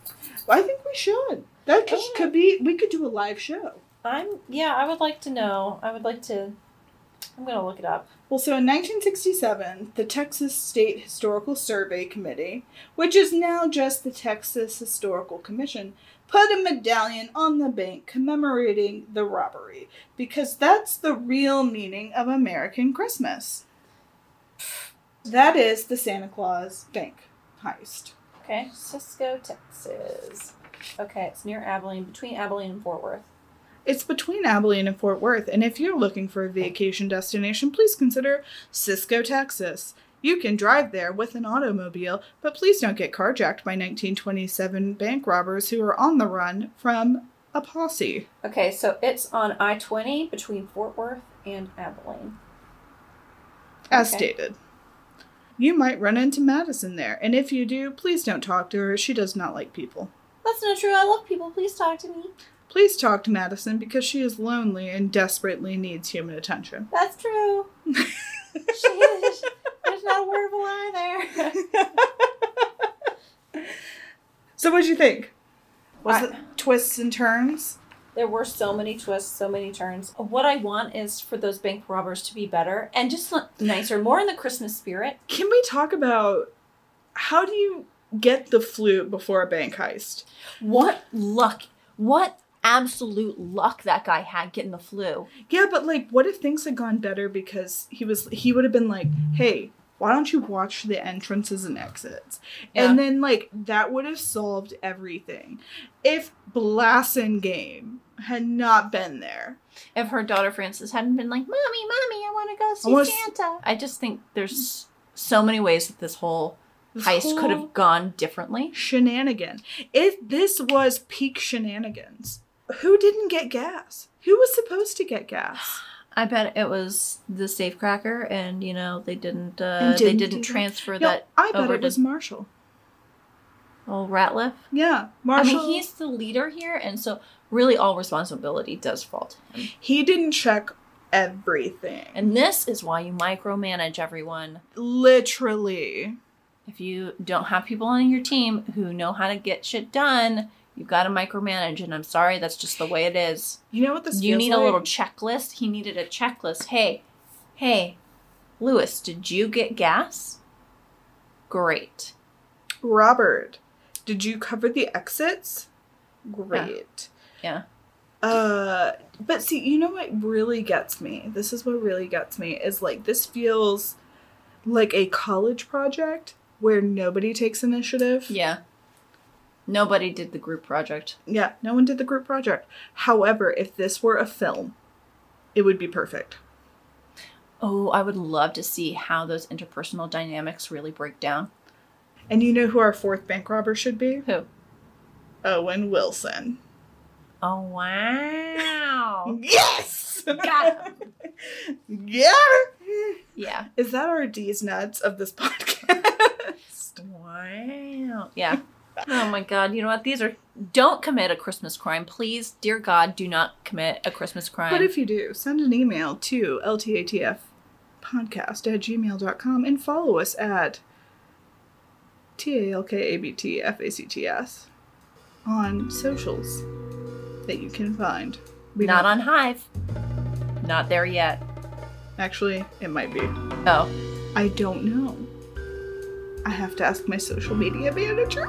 I think we should. That could, Okay. could be, we could do a live show. I'm yeah. I would like to know. I would like to. I'm gonna look it up. Well, so in 1967, the Texas State Historical Survey Committee, which is now just the Texas Historical Commission, put a medallion on the bank commemorating the robbery because that's the real meaning of American Christmas. That is the Santa Claus Bank heist. Okay, Cisco, Texas. Okay, it's near Abilene, between Abilene and Fort Worth. It's between Abilene and Fort Worth, and if you're looking for a vacation destination, please consider Cisco, Texas. You can drive there with an automobile, but please don't get carjacked by 1927 bank robbers who are on the run from a posse. Okay, so it's on I 20 between Fort Worth and Abilene. As Okay. stated. You might run into Madison there, and if you do, please don't talk to her. She does not like people. That's not true. I love people. Please talk to me. Please talk to Madison because she is lonely and desperately needs human attention. That's true. She is. There's not a word of a lie there. So, what'd you think? Was I- it twists and turns? There were so many twists, so many turns. What I want is for those bank robbers to be better and just nicer, more in the Christmas spirit. Can we talk about how do you get the flu before a bank heist? What luck! What absolute luck that guy had getting the flu. Yeah, but like, what if things had gone better because he was he would have been like, hey. Why don't you watch the entrances and exits? And then, like, that would have solved everything. If Blassengame had not been there, If her daughter Frances hadn't been like, "Mommy, mommy, I want to go see I Santa," I just think there's so many ways that this whole this heist could have gone differently. shenanigan. If this was peak shenanigans, Who didn't get gas? Who was supposed to get gas? I bet it was the safecracker, and you know they didn't. Uh, they didn't didn't do that. transfer No, that I bet it was Marshall. Oh, Ratliff. Yeah, Marshall. I mean, he's the leader here, and so really all responsibility does fall to him. he didn't check everything. And this is why you micromanage everyone. Literally. If you don't have people on your team who know how to get shit done, you've got to micromanage. And I'm sorry, that's just the way it is. You know what this is? you need like? a little checklist. He needed a checklist. Hey, hey, Lewis, did you get gas? Great. Robert, did you cover the exits? Great. Yeah. Uh, but see, you know what really gets me? This is what really gets me is like this feels like a college project where nobody takes initiative. Yeah. Nobody did the group project. Yeah, no one did the group project. However, if this were a film, it would be perfect. Oh, I would love to see how those interpersonal dynamics really break down. And you know who our fourth bank robber should be? Who? Owen Wilson. Oh, wow. Yes! Got him. yeah! yeah. Is that our D's nuts of this podcast? Wow. Yeah. Oh my god, you know what? These are don't commit a Christmas crime. Please, dear God, do not commit a Christmas crime. But if you do, send an email to ltatf podcast at gmail.com and follow us at T-A-L-K-A-B-T-F-A-C-T-S on socials that you can find. We not on Hive. Not there yet. Actually, it might be. Oh. I don't know. I have to ask my social media manager.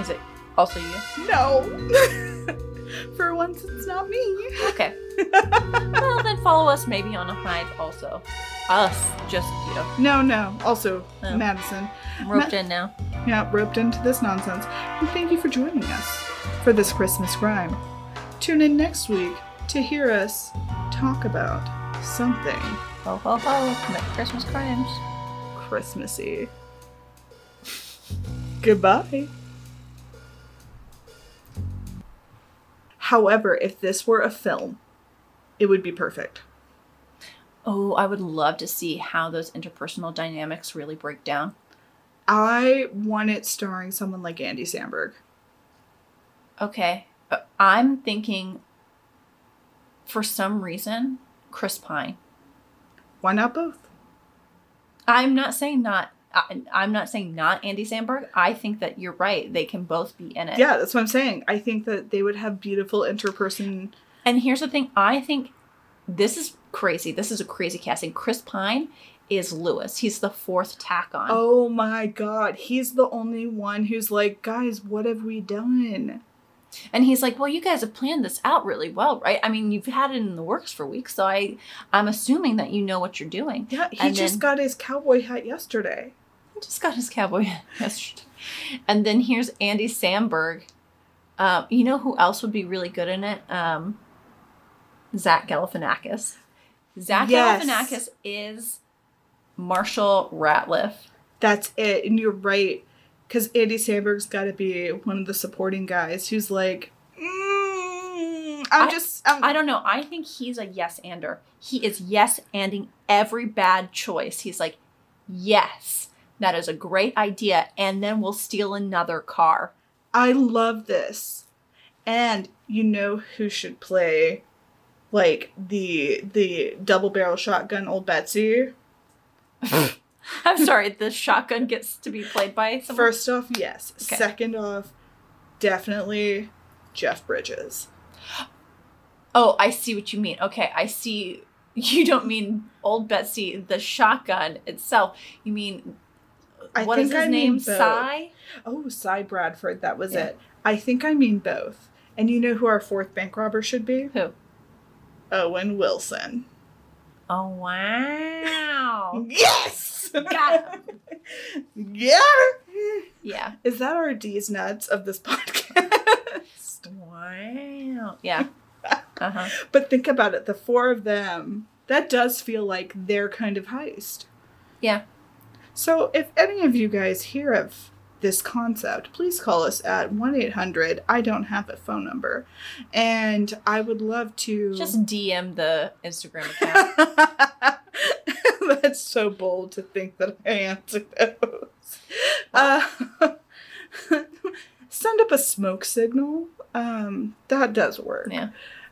Is it also you? No. For once, it's not me. Okay. well then follow us maybe on a Hive also. Us. Just you. No, no. Also, Oh. Madison. I'm roped in now. Yeah, roped into this nonsense. And thank you for joining us for this Christmas crime. Tune in next week to hear us talk about something Ho ho ho. Christmas crimes. Christmassy. Goodbye. However, if this were a film, it would be perfect. Oh, I would love to see how those interpersonal dynamics really break down. I want it starring someone like Andy Samberg. Okay. I'm thinking for some reason, Chris Pine. Why not both? I'm not saying not I, I'm not saying not Andy Samberg. I think that you're right. They can both be in it. Yeah, that's what I'm saying. I think that they would have beautiful interperson. And here's the thing. I think this is crazy. This is a crazy casting. Chris Pine is Lewis. He's the fourth tack on. Oh my god, he's the only one who's like, guys, what have we done? And he's like, "Well, you guys have planned this out really well, right? I mean, you've had it in the works for weeks, so I I'm assuming that you know what you're doing." Yeah, he And just then- got his cowboy hat yesterday. Just got his cowboy yesterday. And then here's Andy Samberg. Um, you know who else would be really good in it? Um, Zach Galifianakis. Zach Yes. Galifianakis is Marshall Ratliff. That's it, and you're right, because Andy Samberg's got to be one of the supporting guys who's like, mm, I'm I- just, I'm, I don't know. I think he's a yes ander. He is yes anding every bad choice. He's like, yes, that is a great idea, and then we'll steal another car. I love this. And you know who should play like the the double barrel shotgun old Betsy? I'm sorry, the shotgun gets to be played by someone. First off, yes. Okay. Second off, definitely Jeff Bridges. Oh, I see what you mean. Okay, I see. You don't mean old Betsy, the shotgun itself. You mean I what is think his I name? Cy? Oh, Cy Bradford, that was Yeah. it. I think I mean both. And you know who our fourth bank robber should be? Who? Owen Wilson. Oh wow. Yes! Got yeah! yeah. Is that our D's nuts of this podcast? Wow. Yeah. Uh huh. But think about it, the four of them, that does feel like their kind of heist. Yeah. So if any of you guys hear of this concept, please call us at 1 800 I don't have a phone number. And I would love to. Just DM the Instagram account. That's so bold to think that I answer those. Uh, send up a smoke signal. Um, that does work. yeah.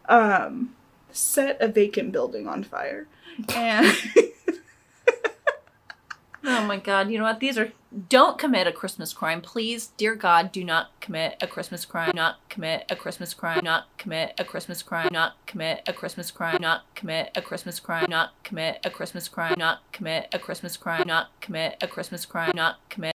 Um, set a vacant building on fire. And Oh my god, you know what? These are don't commit a Christmas crime. Please, dear God, do not commit a Christmas crime. Not commit a Christmas crime. Not commit a Christmas crime. Not commit a Christmas crime. Not commit a Christmas crime. Not commit a Christmas crime. Not commit a Christmas crime. Not commit a Christmas crime. Not commit